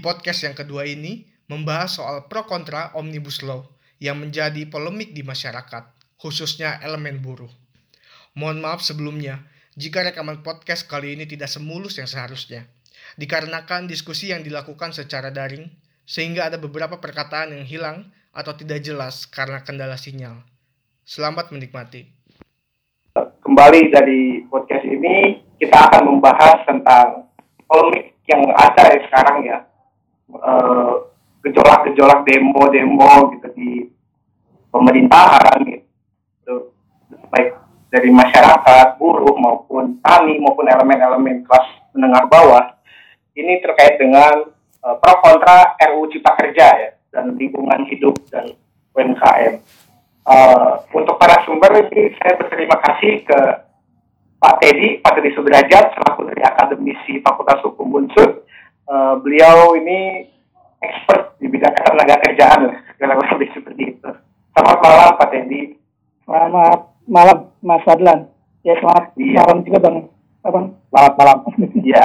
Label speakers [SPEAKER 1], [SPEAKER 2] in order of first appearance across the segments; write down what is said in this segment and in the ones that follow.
[SPEAKER 1] Podcast yang kedua ini membahas soal pro kontra Omnibus Law yang menjadi polemik di masyarakat, khususnya elemen buruh. Mohon maaf sebelumnya jika rekaman podcast kali ini tidak semulus yang seharusnya, dikarenakan diskusi yang dilakukan secara daring, sehingga ada beberapa perkataan yang hilang atau tidak jelas karena kendala sinyal. Selamat menikmati.
[SPEAKER 2] Kembali dari podcast ini, kita akan membahas tentang polemik yang ada sekarang ya gejolak-gejolak demo-demo gitu di pemerintahan gitu baik dari masyarakat buruh maupun tani maupun elemen-elemen kelas menengah bawah ini terkait dengan uh, pro kontra RUU Cipta Kerja ya dan lingkungan hidup dan UMKM. Uh, untuk para sumber ini saya berterima kasih ke Pak Teddy, Pak Teddy Sudrajat, selaku dari Akademisi Fakultas Hukum Unsur. Uh, beliau ini expert di bidang ketenaga kerjaan, segala lebih seperti itu. Selamat malam Pak Teddy.
[SPEAKER 3] Selamat malam Mas Adlan. Ya selamat
[SPEAKER 2] Iya.
[SPEAKER 3] malam juga Bang. Abang.
[SPEAKER 2] Selamat malam. Ya.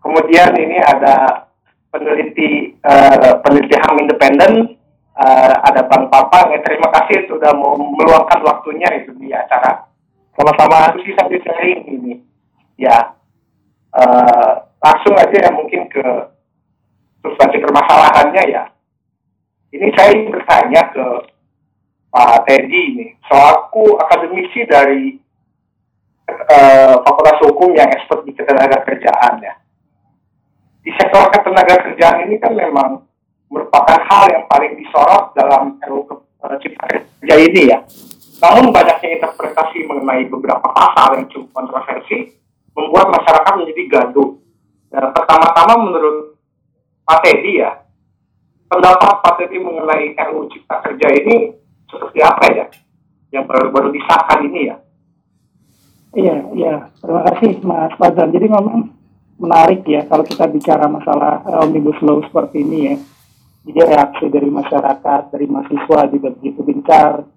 [SPEAKER 2] Kemudian ini ada peneliti uh, peneliti HAM independen, uh, ada Bang Papang. Ya, terima kasih sudah mau meluangkan waktunya itu di acara sama-sama diskusi sambil sharing ini. Ya, uh, langsung aja ya mungkin ke substansi permasalahannya ya. Ini saya ingin bertanya ke Pak Teddy ini, selaku akademisi dari eh, Fakultas Hukum yang expert di ketenaga kerjaan ya. Di sektor ketenaga kerjaan ini kan memang merupakan hal yang paling disorot dalam RUU eh, Cipta Kerja ini ya. Namun banyaknya interpretasi mengenai beberapa pasal yang cukup kontroversi membuat masyarakat menjadi gaduh. Dan pertama-tama menurut Pak Teddy ya, pendapat Pak Teddy mengenai RUU Cipta Kerja ini seperti apa ya? Yang baru-baru disahkan ini ya.
[SPEAKER 3] Iya, iya. Terima kasih Mas Fadlan. Jadi memang menarik ya kalau kita bicara masalah eh, Omnibus Law seperti ini ya. Jadi reaksi dari masyarakat, dari mahasiswa juga begitu gencar.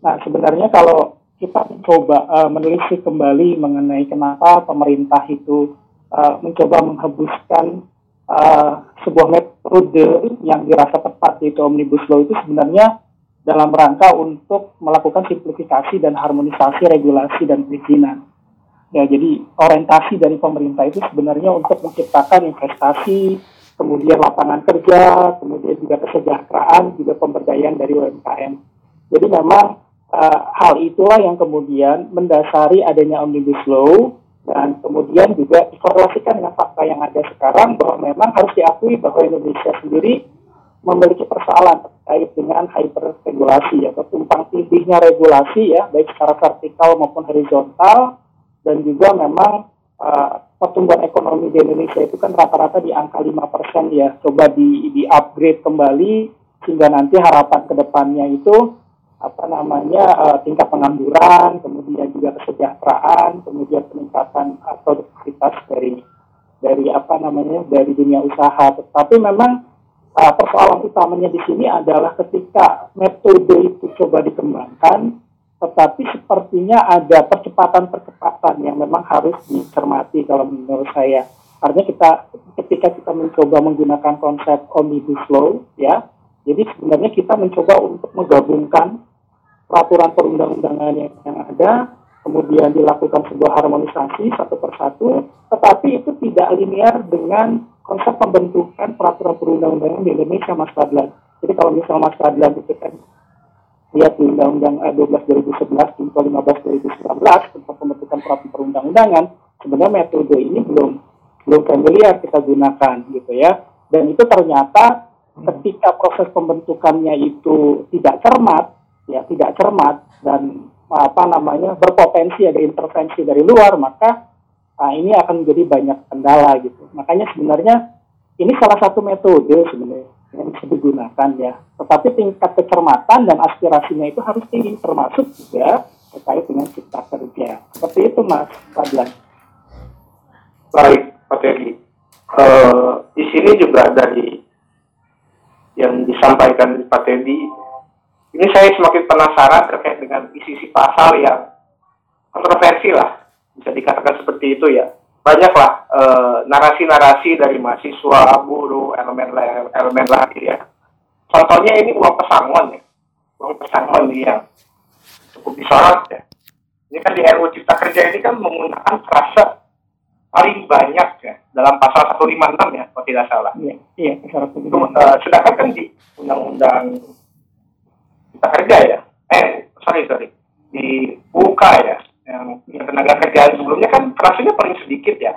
[SPEAKER 3] Nah sebenarnya kalau kita mencoba eh, menelisik kembali mengenai kenapa pemerintah itu eh, mencoba menghembuskan eh, sebuah metode yang dirasa tepat yaitu Omnibus Law itu sebenarnya dalam rangka untuk melakukan simplifikasi dan harmonisasi regulasi dan perizinan. Ya, jadi orientasi dari pemerintah itu sebenarnya untuk menciptakan investasi, kemudian lapangan kerja, kemudian juga kesejahteraan, juga pemberdayaan dari UMKM. Jadi memang eh, hal itulah yang kemudian mendasari adanya Omnibus Law dan kemudian juga dikorelasikan dengan fakta yang ada sekarang bahwa memang harus diakui bahwa Indonesia sendiri memiliki persoalan terkait dengan hyperregulasi atau tumpang tindihnya regulasi ya baik secara vertikal maupun horizontal. Dan juga memang uh, pertumbuhan ekonomi di Indonesia itu kan rata-rata di angka 5% ya coba di di upgrade kembali sehingga nanti harapan ke depannya itu apa namanya uh, tingkat pengangguran kemudian juga kesejahteraan kemudian peningkatan uh, produktivitas dari dari apa namanya dari dunia usaha tetapi memang uh, persoalan utamanya di sini adalah ketika metode itu coba dikembangkan, tetapi sepertinya ada percepatan-percepatan yang memang harus dicermati kalau menurut saya. Artinya kita ketika kita mencoba menggunakan konsep omnibus law, ya, jadi sebenarnya kita mencoba untuk menggabungkan peraturan perundang-undangan yang, ada, kemudian dilakukan sebuah harmonisasi satu persatu, tetapi itu tidak linear dengan konsep pembentukan peraturan perundang-undangan di Indonesia, Mas Fadlan. Jadi kalau misal Mas Fadlan itu kan lihat di Undang-Undang eh, 12 2011 junto 15 2019 tentang pembentukan peraturan perundang-undangan, sebenarnya metode ini belum belum familiar kita gunakan gitu ya. Dan itu ternyata ketika proses pembentukannya itu tidak cermat, ya tidak cermat dan apa namanya berpotensi ada intervensi dari luar, maka Nah, ini akan menjadi banyak kendala gitu. Makanya sebenarnya ini salah satu metode sebenarnya yang bisa digunakan ya. Tetapi tingkat kecermatan dan aspirasinya itu harus tinggi, termasuk juga terkait dengan cipta kerja. Seperti itu Mas Fadlan.
[SPEAKER 2] Baik, Pak Teddy. Eh, di sini juga dari yang disampaikan Pak Teddy, ini saya semakin penasaran terkait dengan isi-isi pasal yang kontroversi lah, bisa dikatakan seperti itu ya. banyaklah uh, narasi-narasi dari mahasiswa, buruh, elemen elemen lain ya. Contohnya ini uang pesangon ya, uang pesangon yang cukup disorot ya. Ini kan di RUU Cipta Kerja ini kan menggunakan frasa paling banyak ya dalam pasal 156 ya kalau tidak salah. Iya, iya 156. Uh, sedangkan kan di undang-undang Kerja ya, eh sorry sorry di UK ya yang, yang tenaga kerjaan sebelumnya kan frasanya paling sedikit ya.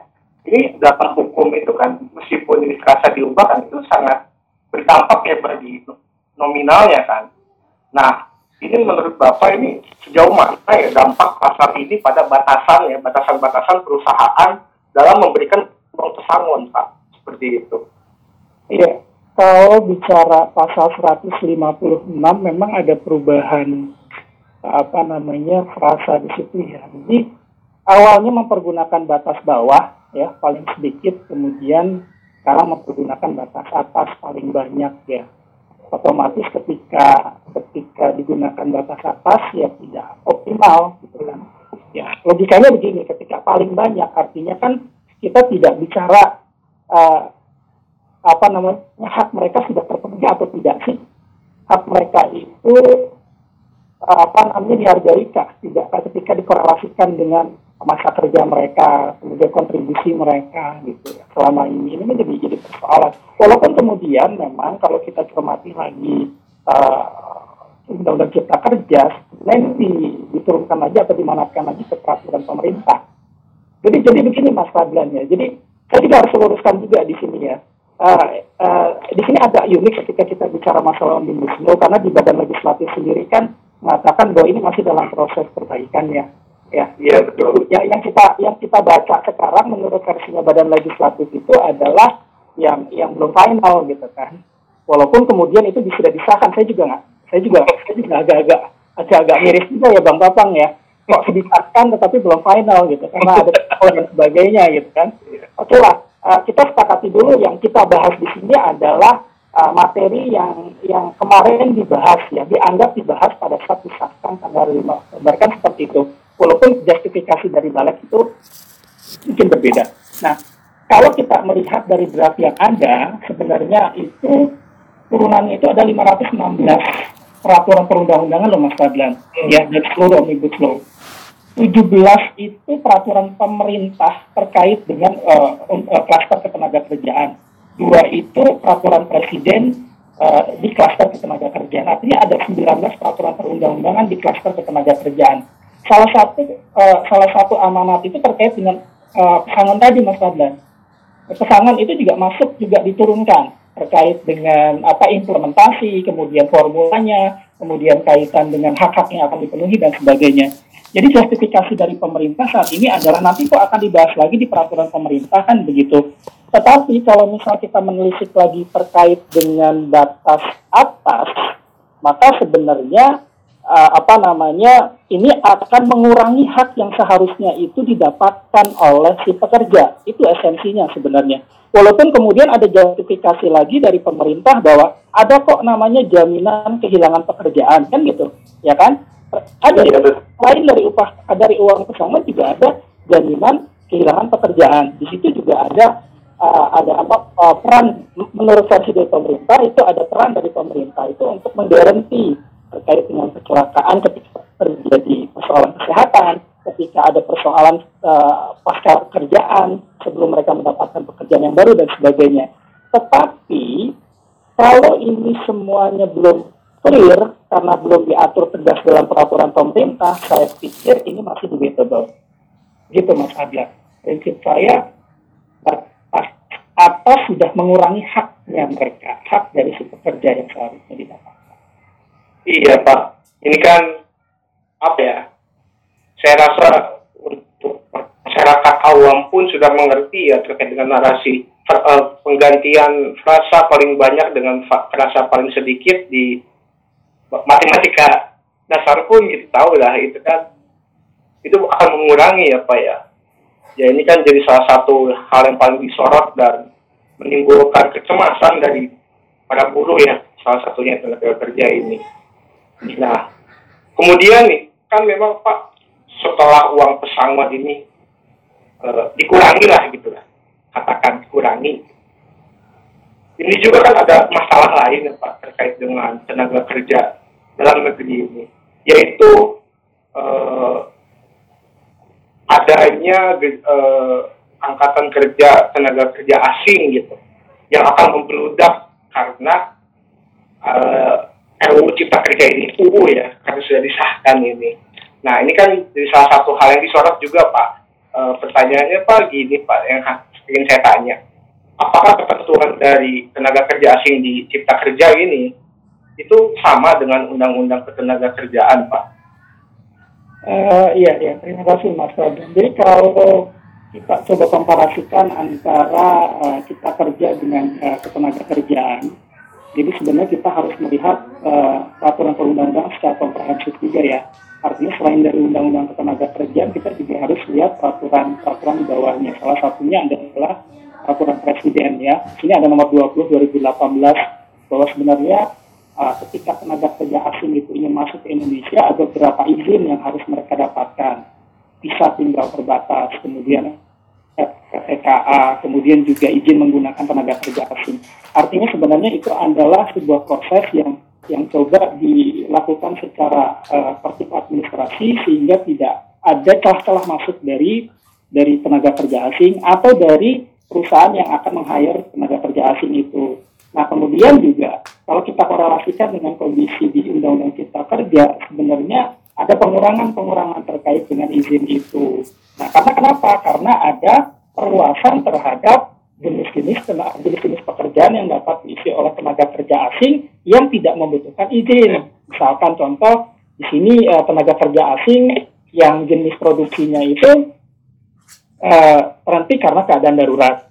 [SPEAKER 2] Ini dalam hukum itu kan meskipun ini frasa diubah kan itu sangat berdampak ya bagi nominalnya kan. Nah, ini menurut Bapak ini sejauh mana ya dampak pasar ini pada batasan ya, batasan-batasan perusahaan dalam memberikan pesangon Pak, seperti itu.
[SPEAKER 3] Kalau bicara pasal 156 memang ada perubahan apa namanya frasa di situ ya. Jadi awalnya mempergunakan batas bawah ya paling sedikit, kemudian sekarang mempergunakan batas atas paling banyak ya. Otomatis ketika ketika digunakan batas atas ya tidak optimal gitu kan. Ya logikanya begini, ketika paling banyak artinya kan kita tidak bicara uh, apa namanya hak mereka sudah terpenuhi atau tidak. Sih hak mereka itu apa namanya dihargai kah tidak ketika dikorelasikan dengan masa kerja mereka kemudian kontribusi mereka gitu ya selama ini. Ini menjadi jadi persoalan. Walaupun kemudian memang kalau kita cermati lagi uh, undang-undang cipta kerja nanti diturunkan lagi atau dimanatkan lagi ke peraturan pemerintah. Jadi jadi begini Mas Fadlan ya. Jadi saya juga harus luruskan juga di sini ya uh, uh, di sini agak unik ketika kita bicara masalah omnibus law karena di badan legislatif sendiri kan mengatakan bahwa ini masih dalam proses perbaikan ya. Ya, ya betul. Ya, yang kita yang kita baca sekarang menurut versinya Badan Legislatif itu adalah yang yang belum final gitu kan. Walaupun kemudian itu sudah disahkan, saya juga nggak, saya juga saya juga agak-agak agak-agak miris juga ya Bang Papang ya. Kok disahkan tetapi belum final gitu karena ada dan sebagainya gitu kan. Oke lah, uh, kita sepakati dulu yang kita bahas di sini adalah uh, materi yang yang kemarin dibahas ya dianggap dibahas pada saat disahkan tanggal 5 bahkan seperti itu walaupun justifikasi dari balik itu mungkin berbeda. Nah kalau kita melihat dari draft yang ada sebenarnya itu turunannya itu ada 516 peraturan perundang-undangan loh Mas Fadlan hmm. ya dari seluruh omnibus law. 17 itu peraturan pemerintah terkait dengan uh, uh, klaster ketenaga kerjaan dua itu peraturan presiden uh, di klaster ketenaga kerjaan. Artinya ada 19 peraturan perundang-undangan di klaster ketenaga kerjaan. Salah satu uh, salah satu amanat itu terkait dengan uh, pesangon tadi Mas Fadlan. Pesangon itu juga masuk juga diturunkan terkait dengan apa implementasi, kemudian formulanya, kemudian kaitan dengan hak-hak yang akan dipenuhi dan sebagainya. Jadi justifikasi dari pemerintah saat ini adalah nanti kok akan dibahas lagi di peraturan pemerintah kan begitu. Tetapi kalau misal kita menelisik lagi terkait dengan batas atas, maka sebenarnya uh, apa namanya ini akan mengurangi hak yang seharusnya itu didapatkan oleh si pekerja. Itu esensinya sebenarnya. Walaupun kemudian ada justifikasi lagi dari pemerintah bahwa ada kok namanya jaminan kehilangan pekerjaan kan gitu, ya kan? Ada ya, lain dari upah dari uang pesangon juga ada jaminan kehilangan pekerjaan. Di situ juga ada uh, ada apa uh, peran menurut versi dari pemerintah itu ada peran dari pemerintah itu untuk menggaransi terkait dengan kecelakaan ketika terjadi persoalan kesehatan, ketika ada persoalan uh, pasca pekerjaan sebelum mereka mendapatkan pekerjaan yang baru dan sebagainya. Tetapi kalau ini semuanya belum clear karena belum diatur tegas dalam peraturan pemerintah, saya pikir ini masih debatable. Gitu Mas Adya. Prinsip saya atau sudah mengurangi haknya mereka, hak dari si pekerja yang seharusnya didapatkan.
[SPEAKER 2] Iya Pak, ini kan apa ya? Saya rasa untuk masyarakat awam pun sudah mengerti ya terkait dengan narasi eh, penggantian frasa paling banyak dengan frasa paling sedikit di matematika dasar pun kita tahu lah itu kan. Itu akan mengurangi Pak ya. Ya ini kan jadi salah satu hal yang paling disorot dan menimbulkan kecemasan dari para buruh ya salah satunya tenaga kerja ini. Nah, kemudian nih kan memang Pak setelah uang pesangon ini uh, dikurangi lah gitu lah. Katakan dikurangi. Ini juga kan ada masalah lain ya Pak terkait dengan tenaga kerja dalam negeri ini yaitu uh, adanya uh, angkatan kerja tenaga kerja asing gitu yang akan membeludak karena uh, RUU Cipta Kerja ini UU ya karena sudah disahkan ini. Nah ini kan jadi salah satu hal yang disorot juga Pak. E, pertanyaannya Pak gini Pak yang ingin saya tanya, apakah ketentuan dari tenaga kerja asing di Cipta Kerja ini itu sama dengan Undang-Undang Ketenaga Kerjaan Pak?
[SPEAKER 3] Uh, iya, iya. Terima kasih Mas Radon. Jadi kalau kita coba komparasikan antara uh, Cipta Kerja dengan uh, Ketenaga Kerjaan, jadi sebenarnya kita harus melihat uh, peraturan perundang-undangan secara komprehensif juga ya. Artinya selain dari undang-undang ketenaga kerjaan, kita juga harus lihat peraturan-peraturan di bawahnya. Salah satunya adalah peraturan presiden ya. Sini ada nomor 20 2018 bahwa sebenarnya uh, ketika tenaga kerja asing itu ingin masuk ke Indonesia ada beberapa izin yang harus mereka dapatkan. Bisa tinggal terbatas, kemudian TKA, kemudian juga izin menggunakan tenaga kerja asing. Artinya sebenarnya itu adalah sebuah proses yang yang coba dilakukan secara uh, tertib administrasi sehingga tidak ada celah-celah masuk dari dari tenaga kerja asing atau dari perusahaan yang akan meng-hire tenaga kerja asing itu. Nah, kemudian juga kalau kita korelasikan dengan kondisi di Undang-Undang Cipta Kerja, sebenarnya ada pengurangan-pengurangan terkait dengan izin itu. Nah, karena kenapa? Karena ada perluasan terhadap jenis-jenis jenis-jenis pekerjaan yang dapat diisi oleh tenaga kerja asing yang tidak membutuhkan izin. Misalkan contoh di sini uh, tenaga kerja asing yang jenis produksinya itu uh, berhenti karena keadaan darurat.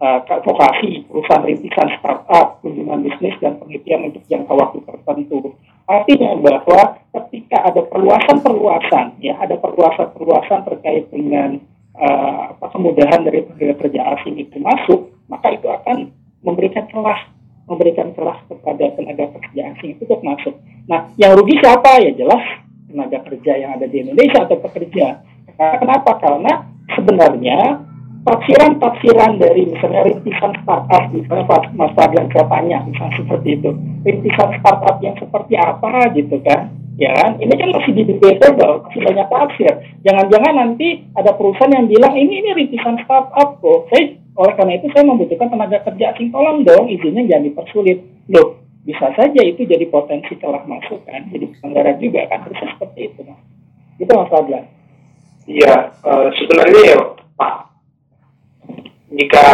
[SPEAKER 3] Uh, vokasi, perusahaan rintisan startup, kunjungan bisnis, dan penelitian untuk jangka waktu tertentu. Artinya bahwa ketika ada perluasan-perluasan, ya ada perluasan-perluasan terkait dengan uh, kemudahan dari tenaga kerja asing itu masuk, maka itu akan memberikan celah memberikan celah kepada tenaga kerja asing itu untuk masuk. Nah, yang rugi siapa? Ya jelas tenaga kerja yang ada di Indonesia atau pekerja. Kenapa? Karena sebenarnya tafsiran-tafsiran dari misalnya rintisan startup, misalnya Mas Fadlan saya tanya, misalnya seperti itu, rintisan startup yang seperti apa gitu kan, ya kan? Ini kan masih di masih banyak tafsir. Jangan-jangan nanti ada perusahaan yang bilang ini ini rintisan startup kok. Saya oleh karena itu saya membutuhkan tenaga kerja asing. Tolong dong izinnya jangan dipersulit. Loh, bisa saja itu jadi potensi celah masuk kan, jadi pelanggaran juga kan harusnya seperti itu. Mas. Itu Mas Fadlan.
[SPEAKER 2] Iya, uh, sebenarnya ya Pak, jika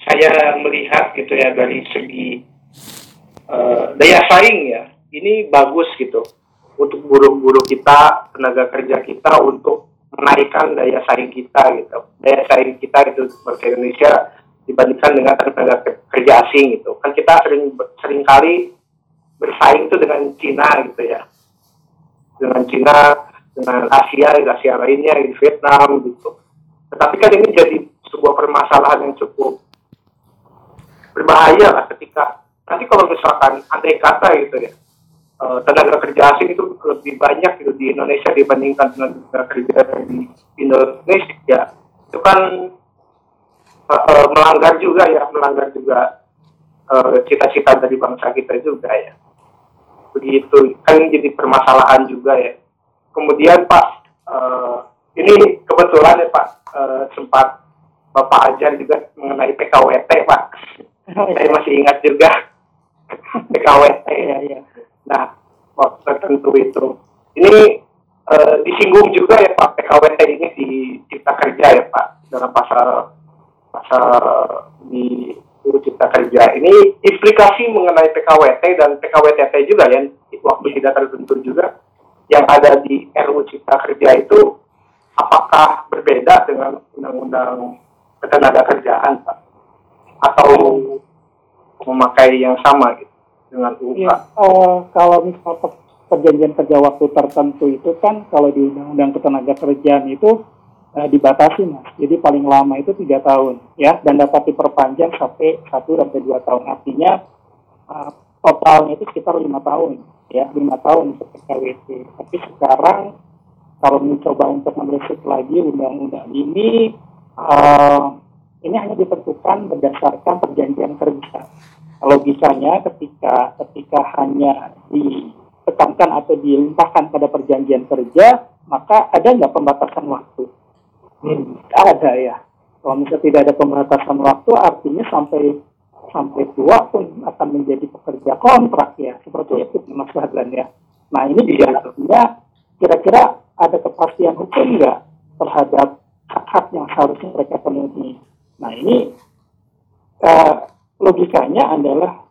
[SPEAKER 2] saya melihat gitu ya dari segi uh, daya saing ya, ini bagus gitu untuk buruh-buruh kita, tenaga kerja kita untuk menaikkan daya saing kita gitu. Daya saing kita itu seperti Indonesia dibandingkan dengan tenaga kerja asing gitu. Kan kita sering sering kali bersaing itu dengan Cina gitu ya. Dengan Cina, dengan Asia, Asia lainnya, di Vietnam gitu. Tetapi kan ini jadi sebuah permasalahan yang cukup berbahaya lah ketika nanti kalau misalkan andai kata gitu ya uh, tenaga kerja asing itu lebih banyak gitu di Indonesia dibandingkan tenaga kerja di Indonesia itu kan uh, uh, melanggar juga ya melanggar juga cita-cita dari bangsa kita juga ya. Begitu kan jadi permasalahan juga ya. Kemudian Pak ini kebetulan ya Pak sempat Bapak ajar juga mengenai PKWT Pak oh, saya iya. masih ingat juga PKWT ya, ya Nah, waktu tertentu itu. Ini e, disinggung juga ya Pak PKWT ini di Cipta Kerja ya Pak dalam pasal pasal di UU Cipta Kerja. Ini implikasi mengenai PKWT dan PKWTT juga ya waktu tidak tertentu juga yang ada di RUU Cipta Kerja itu apakah berbeda dengan Undang-Undang Ketenaga Kerjaan Pak? Atau memakai yang sama gitu? dengan UU? Ya,
[SPEAKER 3] uh, kalau misal perjanjian kerja waktu tertentu itu kan kalau di Undang-Undang Ketenaga Kerjaan itu uh, dibatasi mas, jadi paling lama itu tiga tahun ya dan dapat diperpanjang sampai satu sampai dua tahun artinya uh, totalnya itu sekitar lima tahun ya lima tahun untuk PKWT. Tapi sekarang kalau mencoba untuk meresip lagi undang-undang ini uh, ini hanya ditentukan berdasarkan perjanjian kerja. Logikanya ketika ketika hanya ditekankan atau dilimpahkan pada perjanjian kerja, maka ada nggak pembatasan waktu? Hmm, ada ya. Kalau misalnya tidak ada pembatasan waktu, artinya sampai sampai tua pun akan menjadi pekerja kontrak ya, seperti itu Mas Fadlan ya. Nah ini di antaranya kira-kira ada kepastian hukum nggak terhadap hak-hak yang seharusnya mereka penuhi. Nah ini uh, logikanya adalah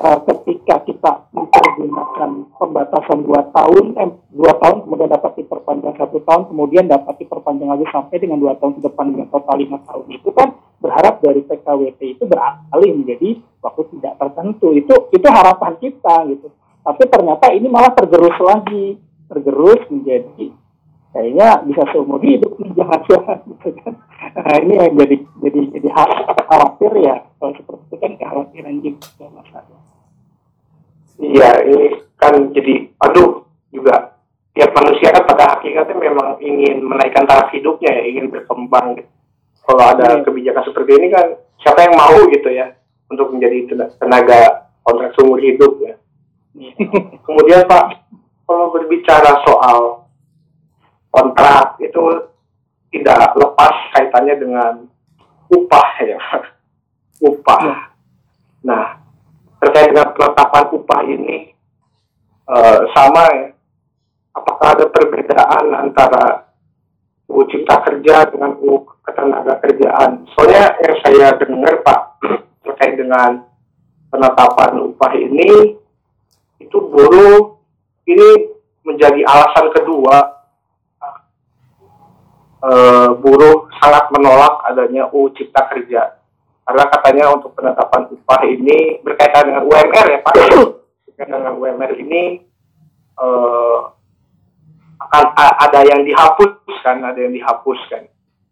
[SPEAKER 3] uh, ketika kita mempergunakan pembatasan dua tahun, eh, dua tahun kemudian dapat diperpanjang satu tahun, kemudian dapat diperpanjang lagi sampai dengan dua tahun ke depan dengan total lima tahun itu kan berharap dari PKWT itu beralih menjadi waktu tidak tertentu. Itu itu harapan kita gitu. Tapi ternyata ini malah tergerus lagi, tergerus menjadi kayaknya bisa seumur hidup nih jangan-jangan gitu kan. Nah, ini yang jadi jadi jadi khawatir ya kalau seperti itu kan kekhawatiran juga masalah.
[SPEAKER 2] Iya, ini kan jadi aduh juga tiap manusia kan pada hakikatnya memang ingin menaikkan taraf hidupnya ya, ingin berkembang gitu. Kalau ada hmm. kebijakan seperti ini kan siapa yang mau gitu ya untuk menjadi tenaga kontrak seumur hidup ya. Iya. Kemudian Pak, kalau berbicara soal kontrak itu tidak lepas kaitannya dengan upah ya, upah. Ya. Nah, terkait dengan penetapan upah ini uh, sama ya. Apakah ada perbedaan antara UU Cipta Kerja dengan UU Ketenaga Kerjaan? Soalnya yang saya dengar Pak terkait dengan penetapan upah ini itu buruh ini menjadi alasan kedua uh, buruh sangat menolak adanya UU Cipta Kerja. Karena katanya untuk penetapan upah ini berkaitan dengan UMR ya Pak. Berkaitan dengan UMR ini uh, akan ada yang dihapuskan ada yang dihapuskan.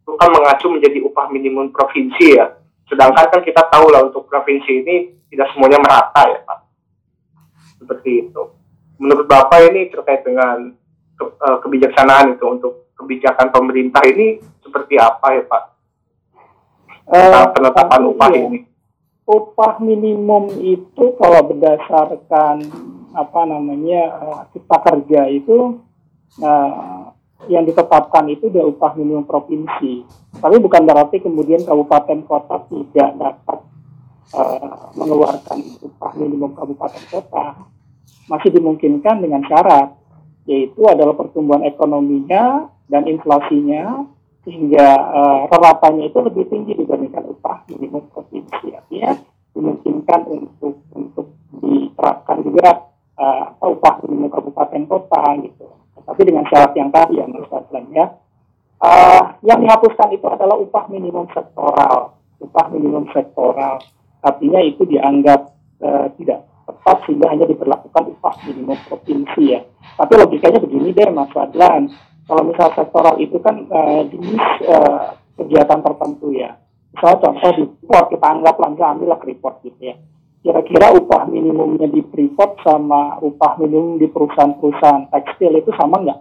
[SPEAKER 2] Itu kan mengacu menjadi upah minimum provinsi ya. Sedangkan kan kita tahu lah untuk provinsi ini tidak semuanya merata ya Pak. Seperti itu. Menurut Bapak ini terkait dengan ke, uh, kebijaksanaan itu untuk kebijakan pemerintah ini seperti apa ya Pak? Uh, penetapan uh, upah iya. ini.
[SPEAKER 3] Upah minimum itu kalau berdasarkan apa namanya uh, cipta kerja itu uh, yang ditetapkan itu adalah upah minimum provinsi. Tapi bukan berarti kemudian kabupaten kota tidak dapat uh, mengeluarkan upah minimum kabupaten kota masih dimungkinkan dengan syarat yaitu adalah pertumbuhan ekonominya dan inflasinya sehingga uh, ratapannya itu lebih tinggi dibandingkan upah minimum provinsi artinya dimungkinkan untuk untuk diterapkan juga uh, upah minimum kabupaten kota gitu. Tapi dengan syarat yang tadi yang menurut ya. Uh, yang dihapuskan itu adalah upah minimum sektoral upah minimum sektoral. Artinya itu dianggap uh, tidak tepat sehingga hanya diberlakukan upah minimum provinsi ya. Tapi logikanya begini deh Mas Fadlan, kalau misal sektoral itu kan uh, jenis uh, kegiatan tertentu ya. Misalnya contoh di Freeport, kita anggap langsung ambil Freeport gitu ya. Kira-kira upah minimumnya di Freeport sama upah minimum di perusahaan-perusahaan tekstil itu sama nggak?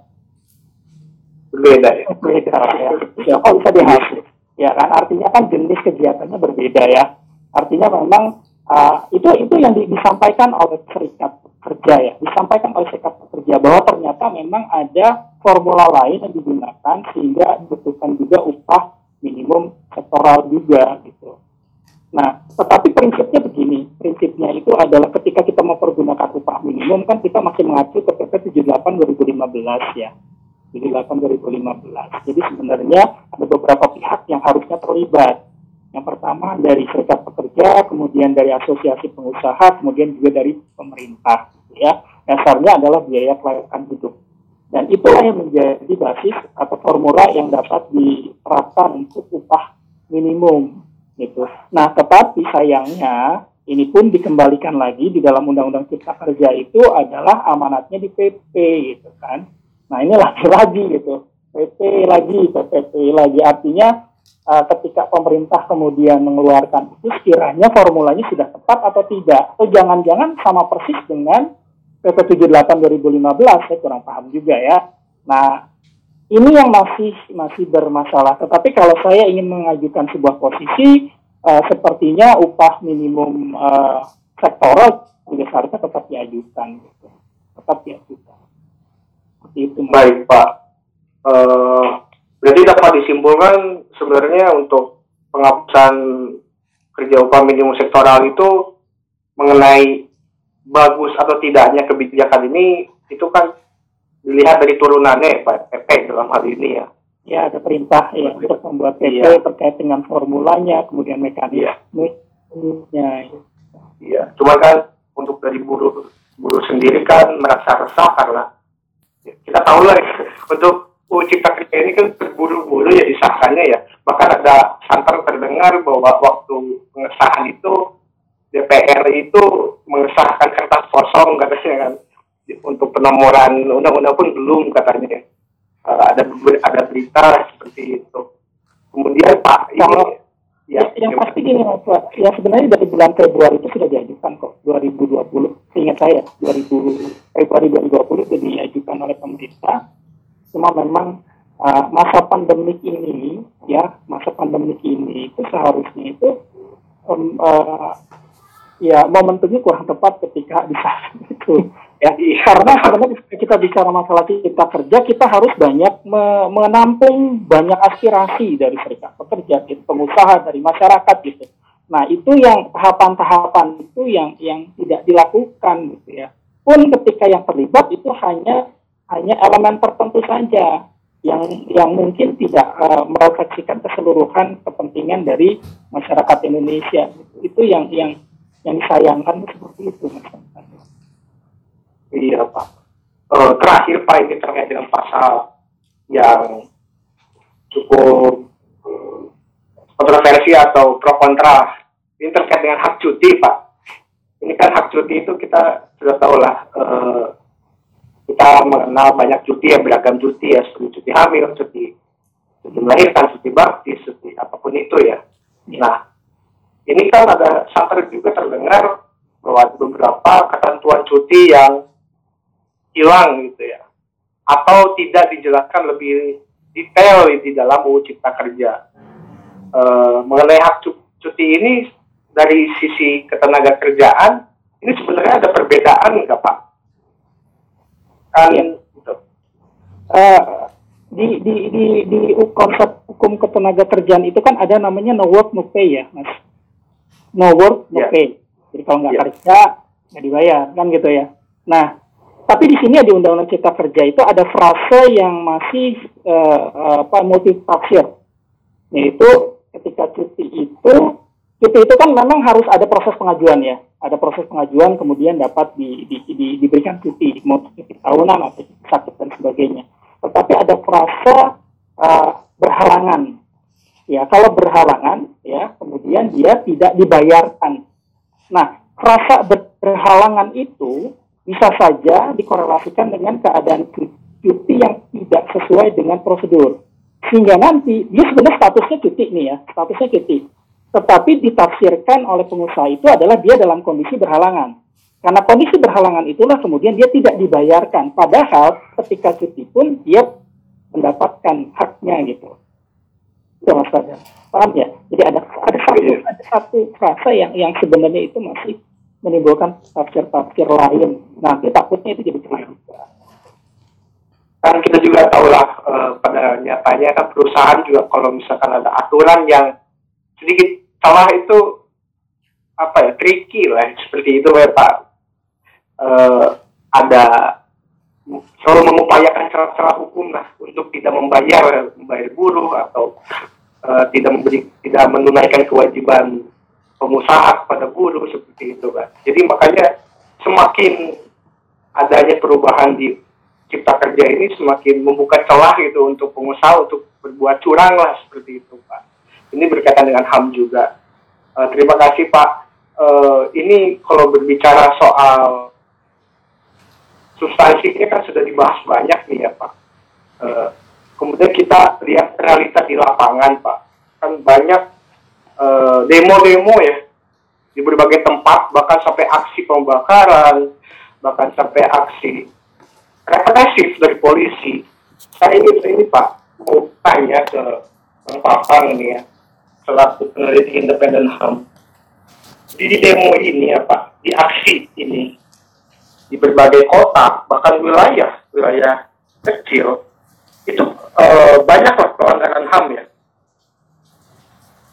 [SPEAKER 2] Berbeda ya.
[SPEAKER 3] Berbeda ya. Ya kok bisa dihapus? Ya kan artinya kan jenis kegiatannya berbeda ya. Artinya memang Uh, itu itu yang di, disampaikan oleh serikat kerja ya, disampaikan oleh serikat pekerja bahwa ternyata memang ada formula lain yang digunakan sehingga dibutuhkan juga upah minimum sektoral juga gitu. Nah, tetapi prinsipnya begini, prinsipnya itu adalah ketika kita mempergunakan upah minimum kan kita masih mengacu ke PP 78 2015 ya. 78 2015. Jadi sebenarnya ada beberapa pihak yang harusnya terlibat yang pertama dari serikat pekerja, kemudian dari asosiasi pengusaha, kemudian juga dari pemerintah. Ya, dasarnya adalah biaya kelayakan hidup. Dan itulah yang menjadi basis atau formula yang dapat diterapkan untuk upah minimum. Gitu. Nah, tetapi sayangnya ini pun dikembalikan lagi di dalam Undang-Undang Cipta Kerja itu adalah amanatnya di PP gitu kan. Nah ini lagi-lagi gitu, PP lagi, PPP lagi artinya uh, ketika pemerintah kemudian mengeluarkan itu sekiranya formulanya sudah tepat atau tidak atau jangan-jangan sama persis dengan PP 78 2015 saya kurang paham juga ya. Nah, ini yang masih masih bermasalah. Tetapi kalau saya ingin mengajukan sebuah posisi, uh, sepertinya upah minimum uh, sektoral juga seharusnya tetap diajukan, gitu. tetap diajukan.
[SPEAKER 2] Itu. Baik Pak. Uh, berarti dapat disimpulkan sebenarnya untuk penghapusan kerja upah minimum sektoral itu mengenai bagus atau tidaknya kebijakan ini itu kan dilihat dari turunannya Pak PP dalam hal ini ya.
[SPEAKER 3] Ya ada perintah ya untuk membuat PP ya. terkait dengan formulanya, kemudian mekanisme.
[SPEAKER 2] Ya. Iya, cuma kan untuk dari buruh buruh sendiri kan merasa resah karena kita tahu lah untuk UU Cipta Kerja ini kan terburu-buru ya disahkannya ya. Bahkan ada santer terdengar bahwa waktu pengesahan itu DPR itu mengesahkan kertas kosong katanya kan. Untuk penomoran undang-undang pun belum katanya. Uh, ada ada berita seperti itu. Kemudian Pak
[SPEAKER 3] kalau ya, yang pasti gini Pak. Ya sebenarnya dari bulan Februari itu sudah diajukan kok 2020 ingat saya 2000 Februari 2020 sudah diajukan oleh pemerintah cuma memang uh, masa pandemik ini ya masa pandemik ini itu seharusnya itu um, uh, ya momentumnya kurang tepat ketika di itu. Ya karena sebenarnya kita bicara masalah kita kerja kita harus banyak me menampung banyak aspirasi dari serikat pekerja gitu, pengusaha dari masyarakat gitu. Nah itu yang tahapan-tahapan itu yang yang tidak dilakukan gitu ya. Pun ketika yang terlibat itu hanya hanya elemen tertentu saja yang yang mungkin tidak uh, merefleksikan keseluruhan kepentingan dari masyarakat Indonesia. Itu yang yang yang disayangkan seperti itu mas.
[SPEAKER 2] Iya pak. Uh, terakhir pak ini terkait dengan pasal yang cukup kontroversi atau pro kontra. Ini terkait dengan hak cuti pak. Ini kan hak cuti itu kita sudah tahu lah uh, kita mengenal banyak cuti yang beragam cuti ya seperti cuti hamil cuti cuti melahirkan cuti bakti cuti apa pun itu ya. Nah ini kan ada santer juga terdengar bahwa beberapa ketentuan cuti yang hilang gitu ya. Atau tidak dijelaskan lebih detail di dalam UU Cipta Kerja. E, mengenai hak cuti ini dari sisi ketenaga kerjaan ini sebenarnya ada perbedaan nggak Pak?
[SPEAKER 3] Kan ya. gitu. Uh, di, di, di, di konsep hukum ketenaga kerjaan itu kan ada namanya no work no pay ya mas no work no yeah. pay. Jadi kalau nggak yeah. kerja nggak dibayar kan gitu ya. Nah tapi di sini di Undang-Undang Cipta Kerja itu ada frase yang masih uh, apa multitafsir, yaitu ketika cuti itu cuti itu kan memang harus ada proses pengajuan ya, ada proses pengajuan kemudian dapat di, di, di, diberikan cuti mau cuti tahunan atau sakit dan sebagainya. Tetapi ada frase uh, berhalangan. Ya kalau berhalangan ya kemudian dia tidak dibayarkan. Nah rasa berhalangan itu bisa saja dikorelasikan dengan keadaan cuti yang tidak sesuai dengan prosedur. Sehingga nanti dia sebenarnya statusnya cuti nih ya statusnya cuti tetapi ditafsirkan oleh pengusaha itu adalah dia dalam kondisi berhalangan. Karena kondisi berhalangan itulah kemudian dia tidak dibayarkan. Padahal ketika cuti pun dia mendapatkan haknya gitu. Itu mas Fajar paham ya? Jadi ada ada satu iya. ada satu frasa yang yang sebenarnya itu masih menimbulkan tafsir-tafsir lain. Nanti takutnya itu jadi juga.
[SPEAKER 2] Kan kita juga tahu lah uh, pada nyatanya kan perusahaan juga kalau misalkan ada aturan yang sedikit salah itu apa ya tricky lah seperti itu ya Pak uh, ada selalu mengupayakan celah-celah hukum lah untuk tidak membayar membayar buruh atau uh, tidak memberi tidak menunaikan kewajiban pengusaha kepada buruh seperti itu kan. Jadi makanya semakin adanya perubahan di cipta kerja ini semakin membuka celah gitu untuk pengusaha untuk berbuat curang lah seperti itu Pak. Ini berkaitan dengan HAM juga. Uh, terima kasih Pak. Uh, ini kalau berbicara soal substansinya kan sudah dibahas banyak nih ya Pak. Uh, kemudian kita lihat realita di lapangan Pak. Kan banyak uh, demo-demo ya di berbagai tempat, bahkan sampai aksi pembakaran, bahkan sampai aksi represif dari polisi. saya ingin ini Pak mau tanya ke Bang Papang ini ya selaku peneliti independen HAM di demo ini Pak di aksi ini di berbagai kota bahkan wilayah wilayah kecil itu uh, banyaklah pelanggaran HAM ya.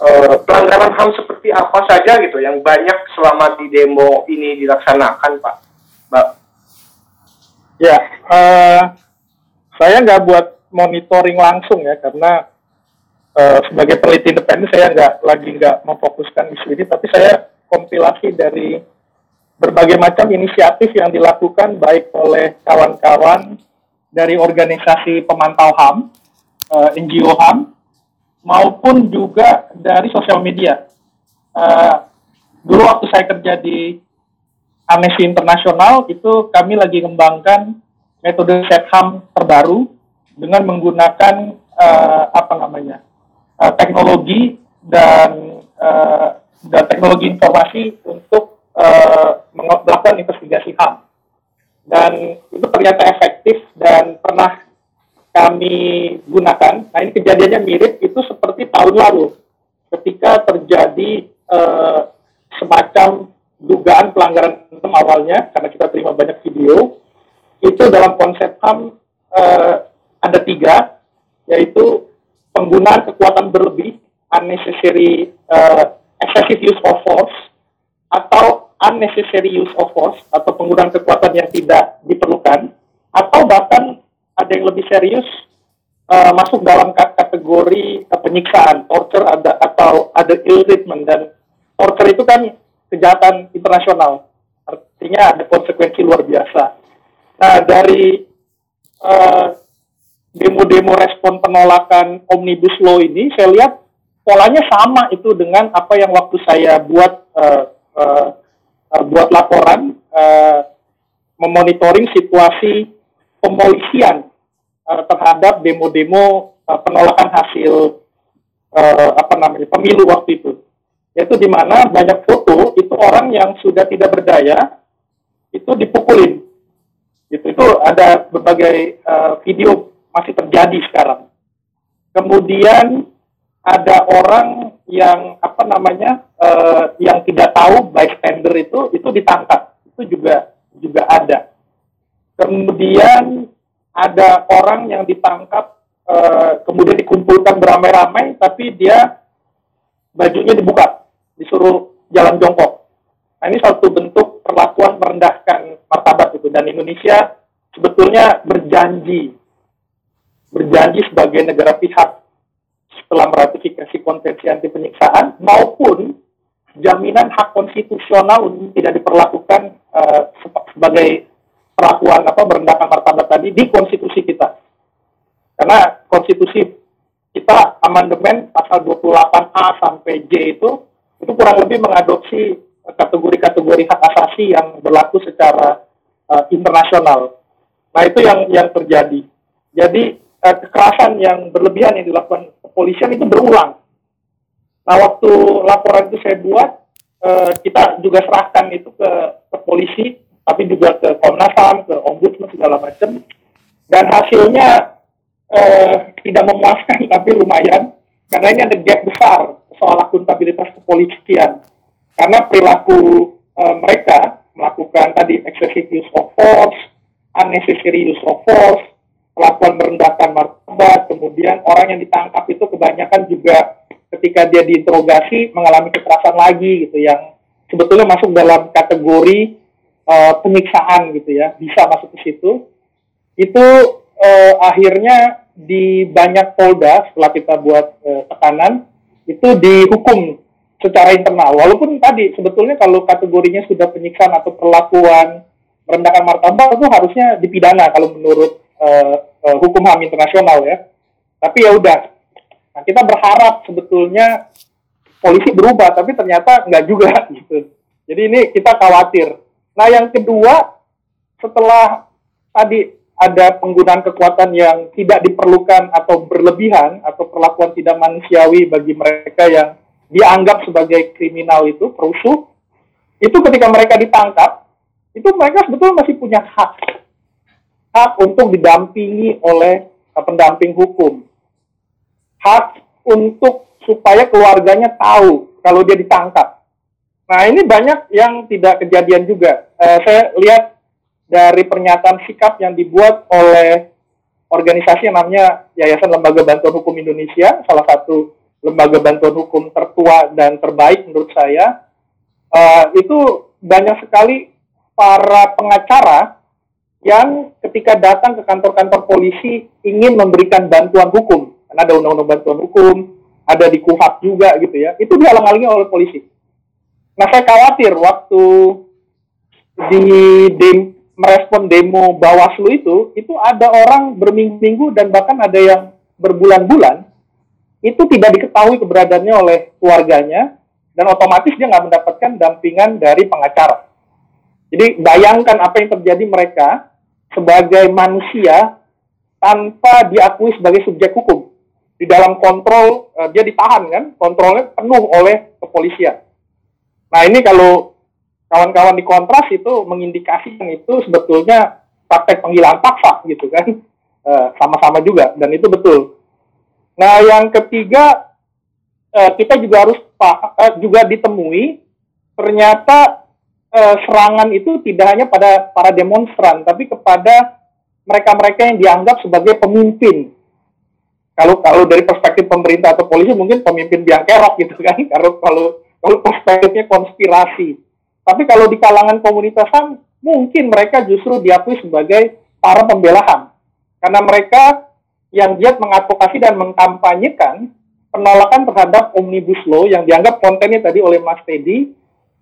[SPEAKER 2] Uh, pelanggaran HAM seperti apa saja gitu yang banyak selama di demo ini dilaksanakan Pak? Mbak.
[SPEAKER 4] Ya uh, saya nggak buat monitoring langsung ya karena uh, sebagai peneliti independen saya nggak lagi nggak memfokuskan isu ini tapi saya kompilasi dari berbagai macam inisiatif yang dilakukan baik oleh kawan-kawan dari organisasi pemantau HAM, uh, eh, NGO HAM, maupun juga dari sosial media. Uh, dulu waktu saya kerja di Amnesty International itu kami lagi mengembangkan metode set HAM terbaru dengan menggunakan uh, apa namanya uh, teknologi dan uh, dan teknologi informasi untuk uh, melakukan investigasi HAM dan itu ternyata efektif dan pernah kami gunakan. Nah ini kejadiannya mirip itu seperti tahun lalu ketika terjadi uh, semacam dugaan pelanggaran HAM awalnya karena kita terima banyak video itu dalam konsep HAM uh, ada tiga yaitu penggunaan kekuatan berlebih unnecessary uh, excessive use of force atau unnecessary use of force atau penggunaan kekuatan yang tidak diperlukan atau bahkan ada yang lebih serius uh, masuk dalam kategori penyiksaan torture ada atau ada ill treatment. Dan torture itu kan kejahatan internasional. Artinya ada konsekuensi luar biasa. Nah dari uh, demo-demo respon penolakan omnibus law ini saya lihat polanya sama itu dengan apa yang waktu saya buat uh, uh, buat laporan uh, memonitoring situasi pemolisian uh, terhadap demo-demo uh, penolakan hasil uh, apa namanya pemilu waktu itu. Yaitu di mana banyak foto itu orang yang sudah tidak berdaya itu dipukulin. Gitu itu ada berbagai uh, video masih terjadi sekarang. Kemudian ada orang yang apa namanya uh, yang tidak tahu bystander itu itu ditangkap. Itu juga juga ada. Kemudian ada orang yang ditangkap uh, kemudian dikumpulkan beramai-ramai tapi dia bajunya dibuka disuruh jalan jongkok. Nah ini satu bentuk perlakuan merendahkan martabat itu. Dan Indonesia sebetulnya berjanji berjanji sebagai negara pihak setelah meratifikasi konvensi anti penyiksaan maupun jaminan hak konstitusional untuk tidak diperlakukan uh, sebagai perlakuan apa merendahkan martabat tadi di konstitusi kita. Karena konstitusi kita amandemen pasal 28A sampai J itu itu kurang lebih mengadopsi kategori-kategori hak asasi yang berlaku secara uh, internasional. Nah, itu yang yang terjadi. Jadi uh, kekerasan yang berlebihan yang dilakukan kepolisian itu berulang. Nah, waktu laporan itu saya buat, eh, kita juga serahkan itu ke, ke polisi, tapi juga ke Komnas HAM, ke Ombudsman segala macam. Dan hasilnya eh, tidak memuaskan, tapi lumayan. Karena ini ada gap besar soal akuntabilitas kepolisian. Karena perilaku eh, mereka melakukan tadi excessive use of force, unnecessary use of force, kelakuan merendahkan martabat, kemudian orang yang ditangkap itu kebanyakan juga ketika dia diinterogasi mengalami kekerasan lagi gitu yang sebetulnya masuk dalam kategori uh, penyiksaan gitu ya, bisa masuk ke situ. Itu uh, akhirnya di banyak polda setelah kita buat uh, tekanan itu dihukum secara internal. Walaupun tadi sebetulnya kalau kategorinya sudah penyiksaan atau perlakuan merendahkan martabat itu harusnya dipidana kalau menurut uh, uh, hukum HAM internasional ya. Tapi ya udah. Nah, kita berharap sebetulnya polisi berubah, tapi ternyata nggak juga gitu. Jadi ini kita khawatir. Nah yang kedua, setelah tadi ada penggunaan kekuatan yang tidak diperlukan atau berlebihan atau perlakuan tidak manusiawi bagi mereka yang dianggap sebagai kriminal itu perusuh, itu ketika mereka ditangkap, itu mereka sebetulnya masih punya hak hak untuk didampingi oleh pendamping hukum, hak untuk supaya keluarganya tahu kalau dia ditangkap. Nah ini banyak yang tidak kejadian juga. Uh, saya lihat dari pernyataan sikap yang dibuat oleh organisasi yang namanya Yayasan Lembaga Bantuan Hukum Indonesia, salah satu lembaga bantuan hukum tertua dan terbaik menurut saya. Uh, itu banyak sekali para pengacara yang ketika datang ke kantor-kantor polisi ingin memberikan bantuan hukum. Karena ada undang-undang bantuan hukum, ada di KUHAP juga gitu ya. Itu dihalang-halangi oleh polisi. Nah saya khawatir waktu di dem merespon demo Bawaslu itu, itu ada orang berminggu-minggu dan bahkan ada yang berbulan-bulan, itu tidak diketahui keberadaannya oleh keluarganya, dan otomatis dia nggak mendapatkan dampingan dari pengacara. Jadi bayangkan apa yang terjadi mereka sebagai manusia tanpa diakui sebagai subjek hukum. Di dalam kontrol, uh, dia ditahan kan, kontrolnya penuh oleh kepolisian. Nah ini kalau kawan-kawan di kontras itu mengindikasikan itu sebetulnya praktek penghilangan paksa gitu kan eh, sama-sama juga dan itu betul. Nah yang ketiga e, kita juga harus e, juga ditemui ternyata e, serangan itu tidak hanya pada para demonstran tapi kepada mereka-mereka yang dianggap sebagai pemimpin. Kalau kalau dari perspektif pemerintah atau polisi mungkin pemimpin biang kerok gitu kan. Kalau kalau kalau perspektifnya konspirasi tapi kalau di kalangan komunitas HAM, mungkin mereka justru diakui sebagai para pembela HAM. Karena mereka yang giat mengadvokasi dan mengkampanyekan penolakan terhadap Omnibus Law yang dianggap kontennya tadi oleh Mas Teddy,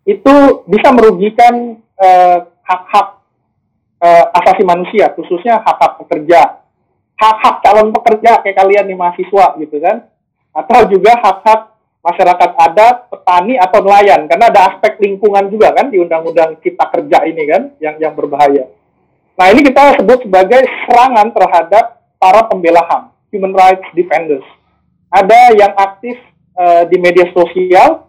[SPEAKER 4] itu bisa merugikan eh, hak-hak uh, asasi manusia, khususnya hak-hak pekerja. Hak-hak calon pekerja kayak kalian nih mahasiswa gitu kan. Atau juga hak-hak masyarakat adat, petani atau nelayan karena ada aspek lingkungan juga kan di undang-undang cipta kerja ini kan yang yang berbahaya. Nah, ini kita sebut sebagai serangan terhadap para pembela HAM, human rights defenders. Ada yang aktif uh, di media sosial,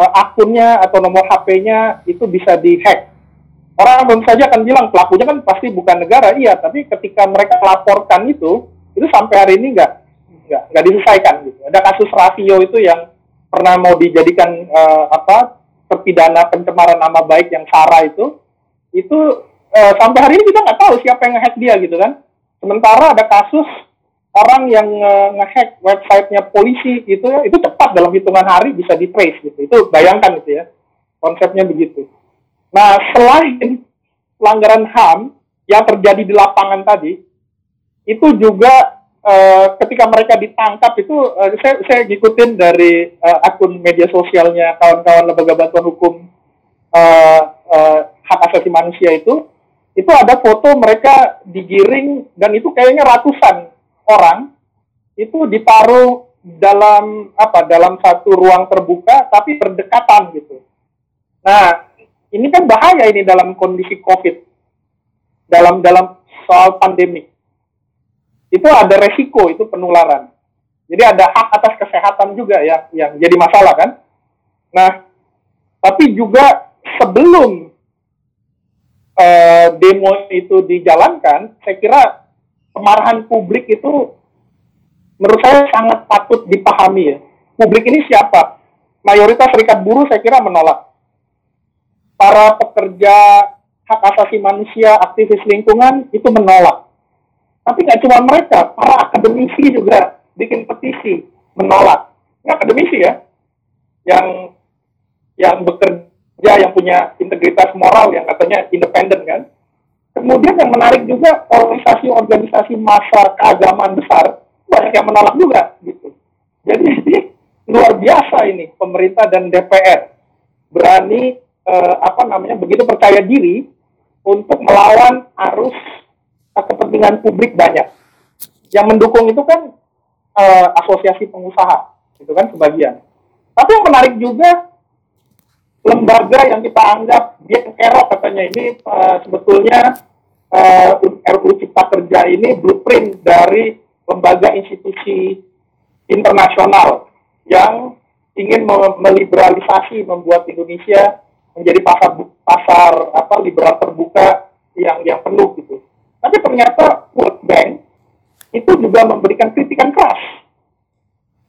[SPEAKER 4] uh, akunnya atau nomor HP-nya itu bisa dihack. Orang tentu saja akan bilang pelakunya kan pasti bukan negara, iya, tapi ketika mereka laporkan itu, itu sampai hari ini nggak nggak nggak diselesaikan gitu. Ada kasus rasio itu yang pernah mau dijadikan uh, apa terpidana pencemaran nama baik yang Sarah itu itu uh, sampai hari ini kita nggak tahu siapa yang ngehack dia gitu kan sementara ada kasus orang yang uh, ngehack websitenya polisi gitu itu cepat dalam hitungan hari bisa di trace gitu. Itu bayangkan gitu ya konsepnya begitu. Nah selain pelanggaran ham yang terjadi di lapangan tadi itu juga Uh, ketika mereka ditangkap itu uh, saya saya ngikutin dari uh, akun media sosialnya kawan-kawan lembaga bantuan hukum uh, uh, hak asasi manusia itu itu ada foto mereka digiring dan itu kayaknya ratusan orang itu ditaruh dalam apa dalam satu ruang terbuka tapi berdekatan gitu. Nah ini kan bahaya ini dalam kondisi covid dalam dalam soal pandemi itu ada resiko itu penularan. Jadi ada hak atas kesehatan juga ya yang jadi masalah kan. Nah, tapi juga sebelum uh, demo itu dijalankan, saya kira kemarahan publik itu menurut saya sangat patut dipahami ya. Publik ini siapa? Mayoritas serikat buruh saya kira menolak. Para pekerja hak asasi manusia, aktivis lingkungan itu menolak tapi nggak cuma mereka, para akademisi juga bikin petisi menolak. Ini akademisi ya, yang yang bekerja, yang punya integritas moral, yang katanya independen kan. Kemudian yang menarik juga organisasi-organisasi masa keagamaan besar banyak yang menolak juga gitu. Jadi luar biasa ini pemerintah dan DPR berani eh, apa namanya begitu percaya diri untuk melawan arus kepentingan publik banyak. Yang mendukung itu kan uh, asosiasi pengusaha, itu kan sebagian. Tapi yang menarik juga lembaga yang kita anggap dia kerok katanya ini uh, sebetulnya uh, eh, RUU Cipta Kerja ini blueprint dari lembaga institusi internasional yang ingin meliberalisasi membuat Indonesia menjadi pasar pasar apa liberal terbuka yang yang penuh gitu. Tapi ternyata World Bank itu juga memberikan kritikan keras.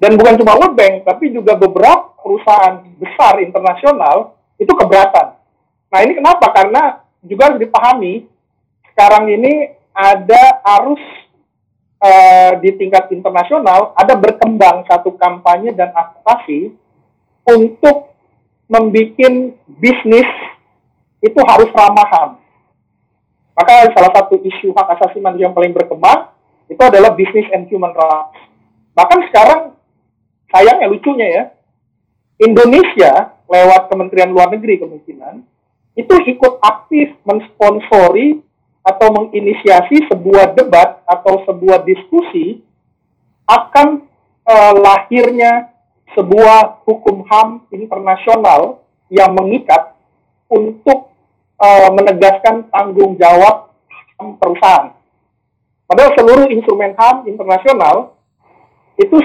[SPEAKER 4] Dan bukan cuma World Bank, tapi juga beberapa perusahaan besar internasional itu keberatan. Nah ini kenapa? Karena juga harus dipahami sekarang ini ada arus uh, di tingkat internasional, ada berkembang satu kampanye dan advokasi untuk membuat bisnis itu harus ramah HAM. Maka salah satu isu hak asasi manusia yang paling berkembang itu adalah business and human rights. Bahkan sekarang sayangnya lucunya ya, Indonesia lewat Kementerian Luar Negeri kemungkinan itu ikut aktif mensponsori atau menginisiasi sebuah debat atau sebuah diskusi akan uh, lahirnya sebuah hukum HAM internasional yang mengikat untuk uh, menegaskan tanggung jawab HAM perusahaan. Padahal seluruh instrumen HAM internasional itu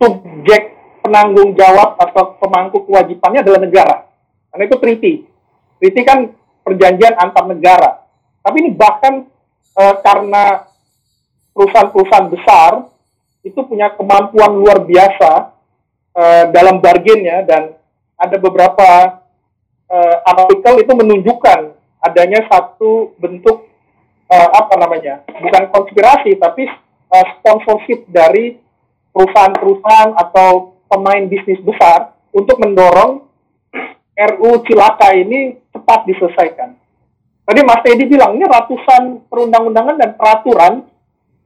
[SPEAKER 4] subjek penanggung jawab atau pemangku kewajibannya adalah negara. Karena itu treaty. Treaty kan perjanjian antar negara. Tapi ini bahkan e, karena perusahaan-perusahaan besar itu punya kemampuan luar biasa e, dalam bargainnya dan ada beberapa e, artikel itu menunjukkan adanya satu bentuk e, apa namanya bukan konspirasi tapi e, sponsorship dari perusahaan-perusahaan atau pemain bisnis besar untuk mendorong RU Cilaka ini cepat diselesaikan. Tadi Mas Teddy bilang ini ratusan perundang-undangan dan peraturan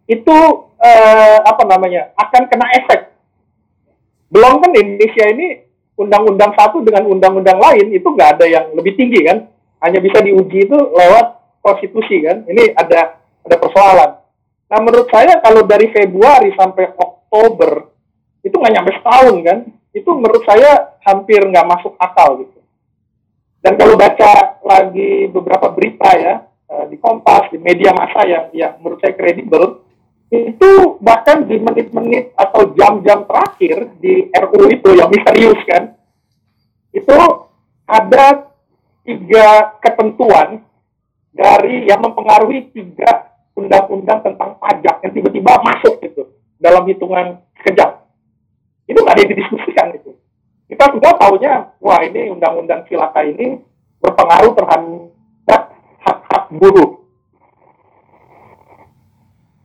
[SPEAKER 4] itu eh, apa namanya akan kena efek. Belum kan Indonesia ini undang-undang satu dengan undang-undang lain itu nggak ada yang lebih tinggi kan? Hanya bisa diuji itu lewat konstitusi kan? Ini ada ada persoalan. Nah menurut saya kalau dari Februari sampai Oktober itu nggak nyampe setahun kan? Itu menurut saya hampir nggak masuk akal gitu. Dan kalau baca lagi beberapa berita ya eh, di Kompas, di media massa yang yang menurut saya kredibel, itu bahkan di menit-menit atau jam-jam terakhir di RU itu yang misterius kan, itu ada tiga ketentuan dari yang mempengaruhi tiga undang-undang tentang pajak yang tiba-tiba masuk gitu dalam hitungan sekejap. Itu nggak ada yang didiskusikan itu kita sudah tahunya, wah ini undang-undang silaka ini berpengaruh terhadap hak-hak buruh,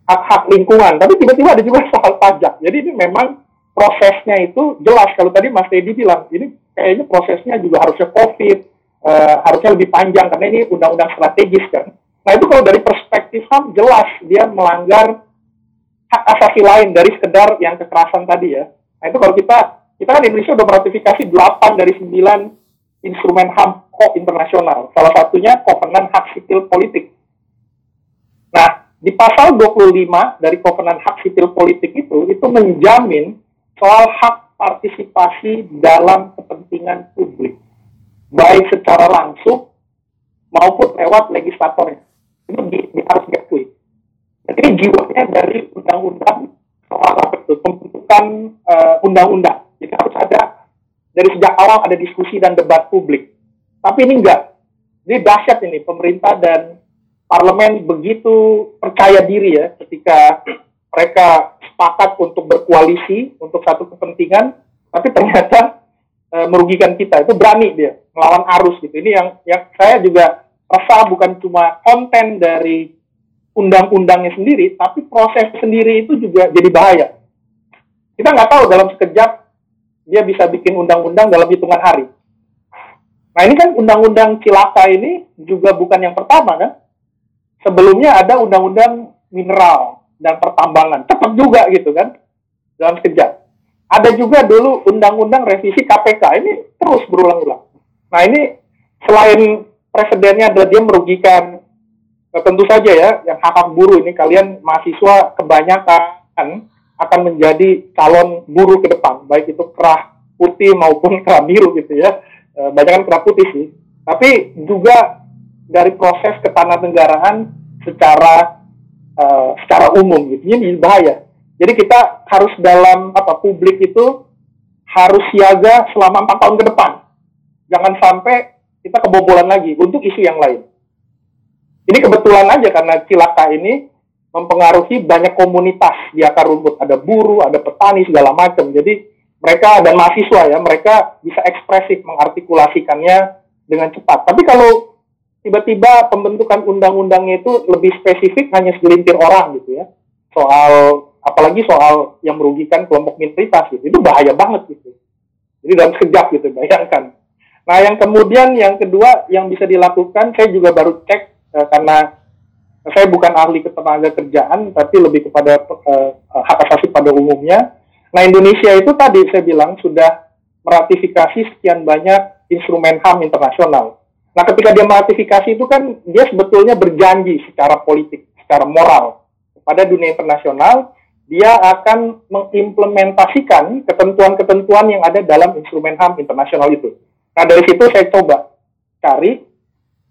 [SPEAKER 4] hak-hak lingkungan. Tapi tiba-tiba ada juga soal pajak. Jadi ini memang prosesnya itu jelas. Kalau tadi Mas Teddy bilang, ini kayaknya prosesnya juga harusnya COVID, uh, harusnya lebih panjang karena ini undang-undang strategis kan. Nah itu kalau dari perspektif HAM jelas dia melanggar hak asasi lain dari sekedar yang kekerasan tadi ya. Nah itu kalau kita kita kan Indonesia sudah meratifikasi 8 dari 9 instrumen HAM KO internasional. Salah satunya Kovenan Hak Sipil Politik. Nah, di pasal 25 dari Kovenan Hak Sipil Politik itu, itu menjamin soal hak partisipasi dalam kepentingan publik. Baik secara langsung maupun lewat legislatornya. Ini di, di harus diakui. Jadi jiwanya dari undang-undang soal apa itu, pembentukan uh, undang-undang jadi harus ada dari sejak awal ada diskusi dan debat publik. Tapi ini enggak. Ini dahsyat ini pemerintah dan parlemen begitu percaya diri ya ketika mereka sepakat untuk berkoalisi untuk satu kepentingan, tapi ternyata e, merugikan kita. Itu berani dia melawan arus gitu. Ini yang yang saya juga rasa bukan cuma konten dari undang-undangnya sendiri, tapi proses sendiri itu juga jadi bahaya. Kita nggak tahu dalam sekejap dia bisa bikin undang-undang dalam hitungan hari. Nah ini kan undang-undang cilaka ini juga bukan yang pertama kan. Sebelumnya ada undang-undang mineral dan pertambangan. Cepat juga gitu kan. Dalam sekejap. Ada juga dulu undang-undang revisi KPK. Ini terus berulang-ulang. Nah ini selain presidennya adalah dia merugikan nah, tentu saja ya yang hak hak buruh ini kalian mahasiswa kebanyakan akan menjadi calon buruh ke depan, baik itu kerah putih maupun kerah biru gitu ya. E, banyak kan kerah putih sih. Tapi juga dari proses negaraan secara uh, secara umum gitu. Ini bahaya. Jadi kita harus dalam apa publik itu harus siaga selama empat tahun ke depan. Jangan sampai kita kebobolan lagi untuk isu yang lain. Ini kebetulan aja karena cilaka ini mempengaruhi banyak komunitas di akar rumput. Ada buruh, ada petani, segala macam. Jadi mereka dan mahasiswa ya, mereka bisa ekspresif mengartikulasikannya dengan cepat. Tapi kalau tiba-tiba pembentukan undang-undangnya itu lebih spesifik hanya segelintir orang gitu ya, soal apalagi soal yang merugikan kelompok minoritas gitu, itu bahaya banget gitu. Jadi dalam sekejap gitu, bayangkan. Nah yang kemudian yang kedua yang bisa dilakukan, saya juga baru cek eh, karena saya bukan ahli ketenaga kerjaan, tapi lebih kepada eh, hak asasi pada umumnya Nah, Indonesia itu tadi saya bilang sudah meratifikasi sekian banyak instrumen HAM internasional. Nah, ketika dia meratifikasi itu kan dia sebetulnya berjanji secara politik, secara moral kepada dunia internasional, dia akan mengimplementasikan ketentuan-ketentuan yang ada dalam instrumen HAM internasional itu. Nah, dari situ saya coba cari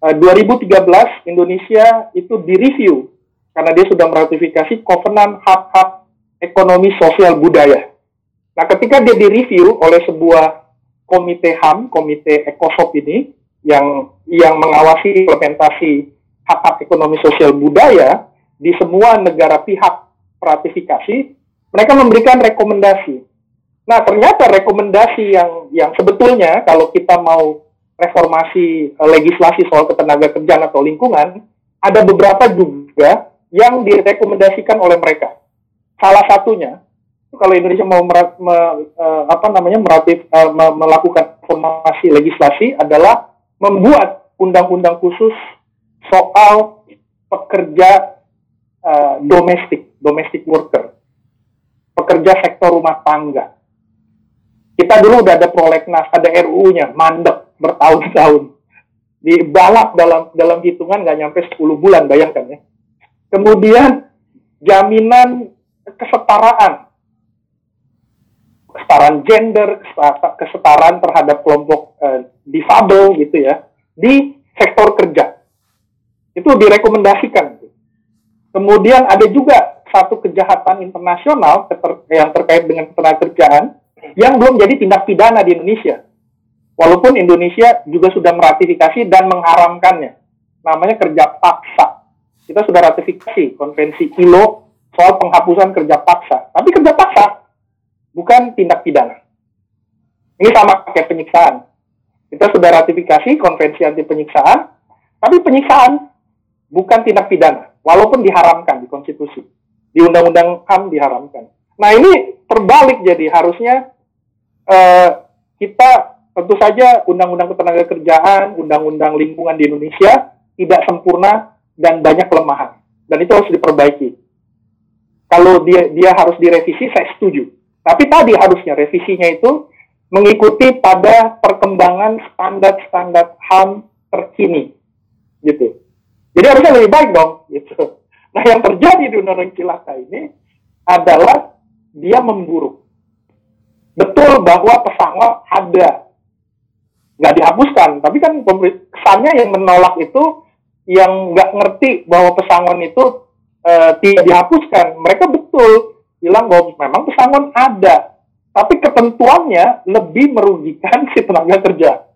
[SPEAKER 4] 2013 eh, Indonesia itu direview karena dia sudah meratifikasi Covenant Hak-Hak Ekonomi Sosial Budaya Nah, ketika dia direview oleh sebuah komite HAM, komite Ekosop ini, yang yang mengawasi implementasi hak-hak ekonomi sosial budaya di semua negara pihak ratifikasi, mereka memberikan rekomendasi. Nah, ternyata rekomendasi yang yang sebetulnya kalau kita mau reformasi eh, legislasi soal ketenaga kerjaan atau lingkungan, ada beberapa juga yang direkomendasikan oleh mereka. Salah satunya kalau Indonesia mau merat, me, uh, apa namanya meratif, uh, me, melakukan formasi legislasi adalah membuat undang-undang khusus soal pekerja uh, domestik, domestic worker, pekerja sektor rumah tangga. Kita dulu udah ada prolegnas, ada RUU-nya, mandek bertahun-tahun. Dibalap dalam dalam hitungan nggak nyampe 10 bulan, bayangkan ya. Kemudian jaminan kesetaraan kesetaraan gender, kesetaraan terhadap kelompok uh, difabel gitu ya di sektor kerja. Itu direkomendasikan. Kemudian ada juga satu kejahatan internasional yang terkait dengan ketenagakerjaan yang belum jadi tindak pidana di Indonesia. Walaupun Indonesia juga sudah meratifikasi dan mengharamkannya. Namanya kerja paksa. Kita sudah ratifikasi konvensi ILO soal penghapusan kerja paksa. Tapi kerja paksa bukan tindak pidana. Ini sama kayak penyiksaan. Kita sudah ratifikasi konvensi anti penyiksaan, tapi penyiksaan bukan tindak pidana, walaupun diharamkan di konstitusi. Di undang-undang HAM diharamkan. Nah ini terbalik jadi harusnya uh, kita tentu saja undang-undang ketenaga kerjaan, undang-undang lingkungan di Indonesia tidak sempurna dan banyak kelemahan. Dan itu harus diperbaiki. Kalau dia dia harus direvisi, saya setuju. Tapi tadi harusnya revisinya itu mengikuti pada perkembangan standar-standar HAM terkini. Gitu. Jadi harusnya lebih baik dong. Gitu. Nah yang terjadi di Undang-Undang Cilaka ini adalah dia memburuk. Betul bahwa pesangon ada. Nggak dihapuskan. Tapi kan kesannya yang menolak itu yang nggak ngerti bahwa pesangon itu uh, tidak dihapuskan. Mereka betul bilang bahwa memang pesangon ada, tapi ketentuannya lebih merugikan si tenaga kerja.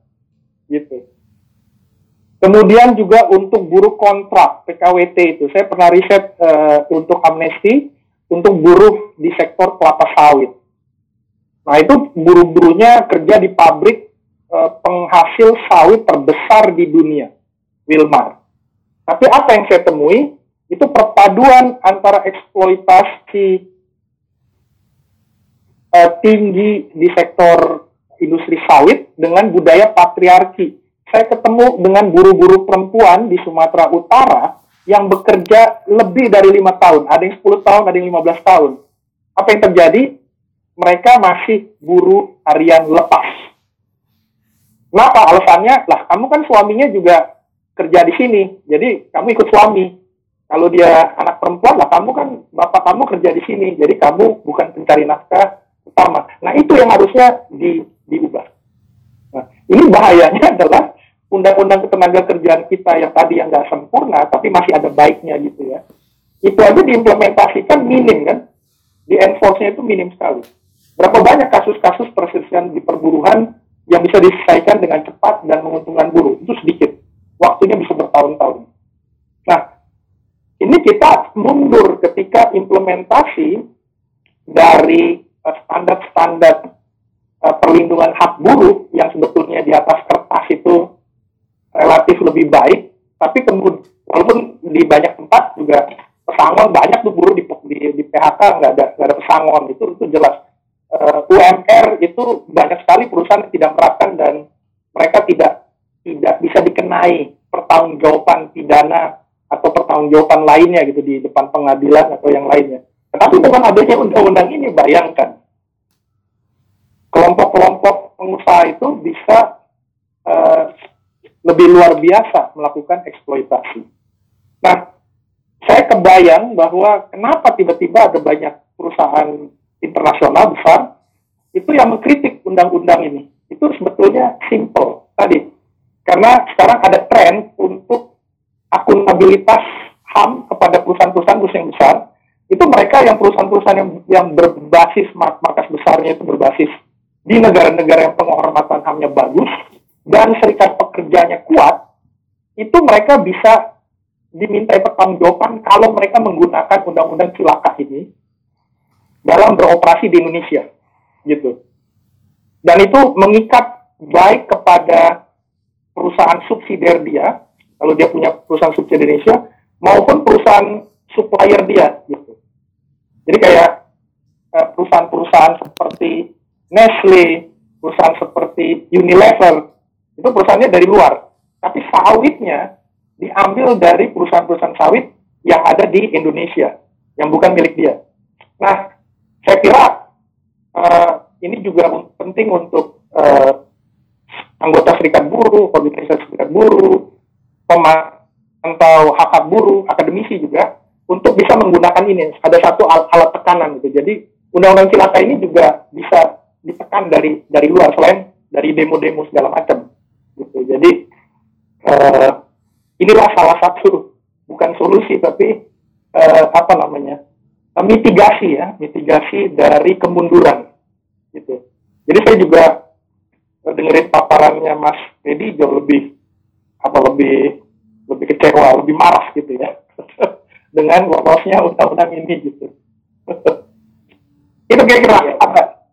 [SPEAKER 4] Gitu. Kemudian juga untuk buruh kontrak PKWT itu, saya pernah riset uh, untuk amnesti untuk buruh di sektor kelapa sawit. Nah itu buruh-buruhnya kerja di pabrik penghasil sawit terbesar di dunia, Wilmar. Tapi apa yang saya temui itu perpaduan antara eksploitasi uh, tinggi di sektor industri sawit dengan budaya patriarki. Saya ketemu dengan guru-guru perempuan di Sumatera Utara yang bekerja lebih dari lima tahun, ada yang 10 tahun, ada yang 15 tahun. Apa yang terjadi? Mereka masih guru harian lepas. Kenapa? Alasannya, lah kamu kan suaminya juga kerja di sini, jadi kamu ikut suami. Kalau dia anak perempuan, lah kamu kan bapak kamu kerja di sini, jadi kamu bukan pencari nafkah, utama. Nah itu yang harusnya di, diubah. Nah, ini bahayanya adalah undang-undang ketenaga kerjaan kita yang tadi yang nggak sempurna, tapi masih ada baiknya gitu ya. Itu aja diimplementasikan minim kan, di enforce-nya itu minim sekali. Berapa banyak kasus-kasus perselisihan di perburuhan yang bisa diselesaikan dengan cepat dan menguntungkan buruh? Itu sedikit. Waktunya bisa bertahun-tahun. Nah, ini kita mundur ketika implementasi dari uh, standar-standar uh, perlindungan hak buruh yang sebetulnya di atas kertas itu relatif lebih baik, tapi kemudian walaupun di banyak tempat juga pesangon banyak tuh buruh di, di, di PHK nggak ada nggak ada pesangon itu itu jelas uh, UMR itu banyak sekali perusahaan yang tidak menerapkan dan mereka tidak tidak bisa dikenai pertanggungjawaban pidana atau pertanggungjawaban lainnya gitu di depan pengadilan atau yang lainnya. Tetapi dengan adanya undang-undang ini bayangkan kelompok-kelompok pengusaha itu bisa uh, lebih luar biasa melakukan eksploitasi. Nah, saya kebayang bahwa kenapa tiba-tiba ada banyak perusahaan internasional besar itu yang mengkritik undang-undang ini. Itu sebetulnya simple tadi. Karena sekarang ada tren untuk akuntabilitas HAM kepada perusahaan-perusahaan yang besar. Itu mereka yang perusahaan-perusahaan yang, yang berbasis markas besarnya itu berbasis di negara-negara yang penghormatan HAM-nya bagus dan serikat pekerjanya kuat, itu mereka bisa dimintai pertanggungjawaban kalau mereka menggunakan undang-undang cilaka ini dalam beroperasi di Indonesia, gitu. Dan itu mengikat baik kepada perusahaan subsidiar dia, kalau dia punya perusahaan subsidiar Indonesia, maupun perusahaan supplier dia, gitu. Jadi kayak eh, perusahaan-perusahaan seperti Nestle, perusahaan seperti Unilever, itu perusahaannya dari luar. Tapi sawitnya diambil dari perusahaan-perusahaan sawit yang ada di Indonesia, yang bukan milik dia. Nah, saya kira uh, ini juga penting untuk uh, anggota serikat buruh, organisasi serikat buruh, pemantau hak-hak buruh, akademisi juga, untuk bisa menggunakan ini. Ada satu alat, alat tekanan gitu. Jadi undang-undang cilaka ini juga bisa ditekan dari dari luar selain dari demo-demo segala macam gitu jadi uh, inilah salah satu bukan solusi tapi uh, apa namanya mitigasi ya mitigasi dari kemunduran gitu. Jadi saya juga dengerin paparannya Mas Dedi jauh lebih apa lebih lebih kecewa lebih marah gitu ya dengan lolosnya undang-undang ini gitu. Itu kira-kira apa?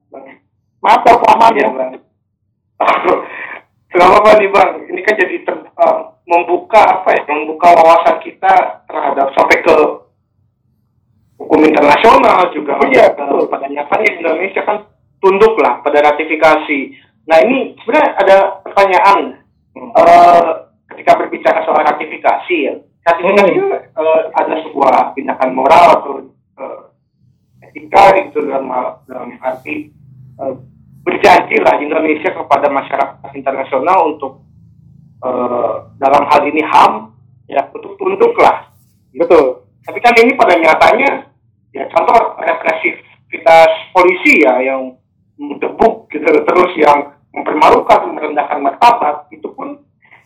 [SPEAKER 4] Maaf kalau kelamaan ya. Bang.
[SPEAKER 2] Gak apa nih Bang, ini kan jadi ter, uh, membuka apa ya, membuka wawasan kita terhadap sampai ke hukum internasional juga.
[SPEAKER 4] Oh iya.
[SPEAKER 2] Pada nyatanya Indonesia kan tunduk lah pada ratifikasi. Nah ini sebenarnya ada pertanyaan hmm. uh, ketika berbicara soal ratifikasi ya. Ratifikasi hmm. uh, ada sebuah tindakan moral atau uh, etika gitu dalam, dalam arti uh, berjanji lah Indonesia kepada masyarakat internasional untuk uh, dalam hal ini HAM ya untuk tunduk lah betul tapi kan ini pada nyatanya ya contoh represivitas polisi ya yang mendebuk gitu terus yang mempermalukan merendahkan martabat itu pun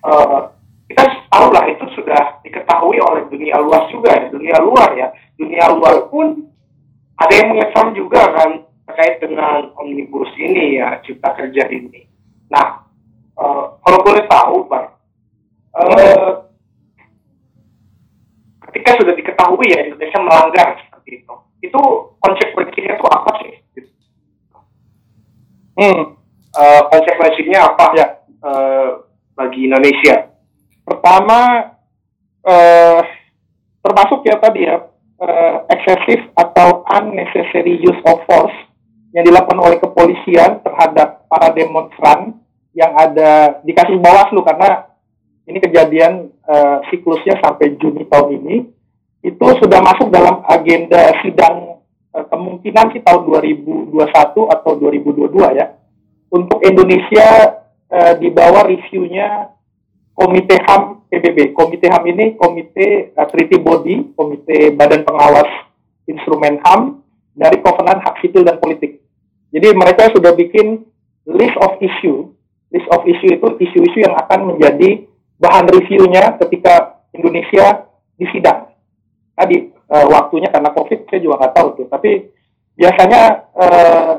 [SPEAKER 2] uh, kita tahu lah itu sudah diketahui oleh dunia luas juga ya dunia luar ya dunia luar pun ada yang mengecam juga kan terkait dengan omnibus ini ya cipta kerja ini. Nah, uh, kalau boleh tahu, Pak, uh, ketika sudah diketahui ya Indonesia melanggar seperti itu, itu konsekuensinya itu apa sih? Hmm, uh, konsekuensinya apa ya uh, bagi Indonesia?
[SPEAKER 4] Pertama, uh, termasuk ya tadi ya uh, excessive atau unnecessary use of force yang dilakukan oleh kepolisian terhadap para demonstran yang ada di kasus Bawaslu karena ini kejadian uh, siklusnya sampai Juni tahun ini itu sudah masuk dalam agenda sidang uh, kemungkinan sih tahun 2021 atau 2022 ya untuk Indonesia uh, di bawah reviewnya Komite HAM PBB. Komite HAM ini Komite uh, Treaty Body, Komite Badan Pengawas Instrumen HAM dari Kovenan Hak Sipil dan Politik. Jadi mereka sudah bikin list of issue. List of issue itu isu-isu yang akan menjadi bahan reviewnya ketika Indonesia disidang. Tadi uh, waktunya karena COVID saya juga nggak tahu tuh. Tapi biasanya uh,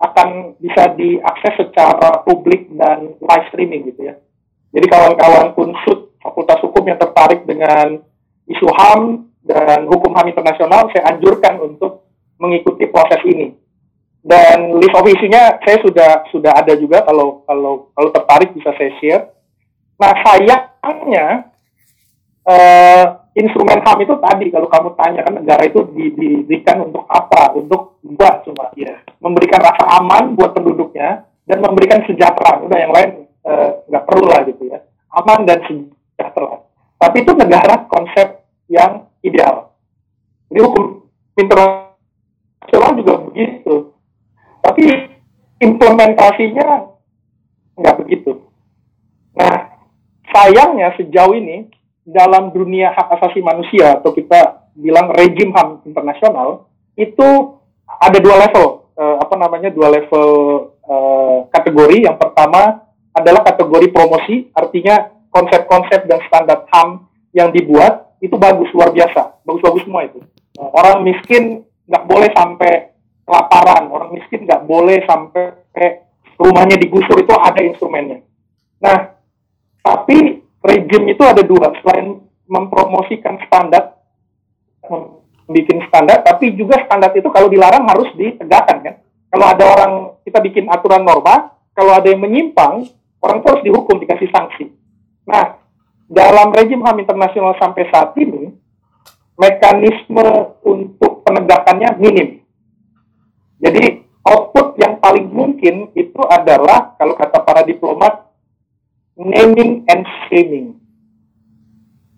[SPEAKER 4] akan bisa diakses secara publik dan live streaming gitu ya. Jadi kawan-kawan kunsut Fakultas Hukum yang tertarik dengan isu HAM dan hukum HAM internasional, saya anjurkan untuk mengikuti proses ini. Dan list of isunya saya sudah sudah ada juga kalau kalau kalau tertarik bisa saya share. Nah sayangnya uh, instrumen HAM itu tadi kalau kamu tanya kan negara itu diberikan untuk apa? Untuk buat cuma ya memberikan rasa aman buat penduduknya dan memberikan sejahtera. Udah yang lain eh, nggak uh, perlu lah gitu ya. Aman dan sejahtera. Tapi itu negara konsep yang ideal. Jadi hukum internasional juga begitu. Tapi implementasinya nggak begitu. Nah, sayangnya sejauh ini dalam dunia hak asasi manusia atau kita bilang rejim HAM internasional itu ada dua level uh, apa namanya dua level uh, kategori. Yang pertama adalah kategori promosi, artinya konsep-konsep dan standar HAM yang dibuat itu bagus luar biasa, bagus-bagus semua itu. Uh, orang miskin nggak boleh sampai kelaparan, orang miskin nggak boleh sampai rumahnya digusur itu ada instrumennya. Nah, tapi rejim itu ada dua, selain mempromosikan standar, bikin standar, tapi juga standar itu kalau dilarang harus ditegakkan kan. Kalau ada orang kita bikin aturan norma, kalau ada yang menyimpang, orang itu harus dihukum dikasih sanksi. Nah, dalam rejim HAM internasional sampai saat ini, mekanisme untuk penegakannya minim. Jadi output yang paling mungkin itu adalah kalau kata para diplomat naming and shaming.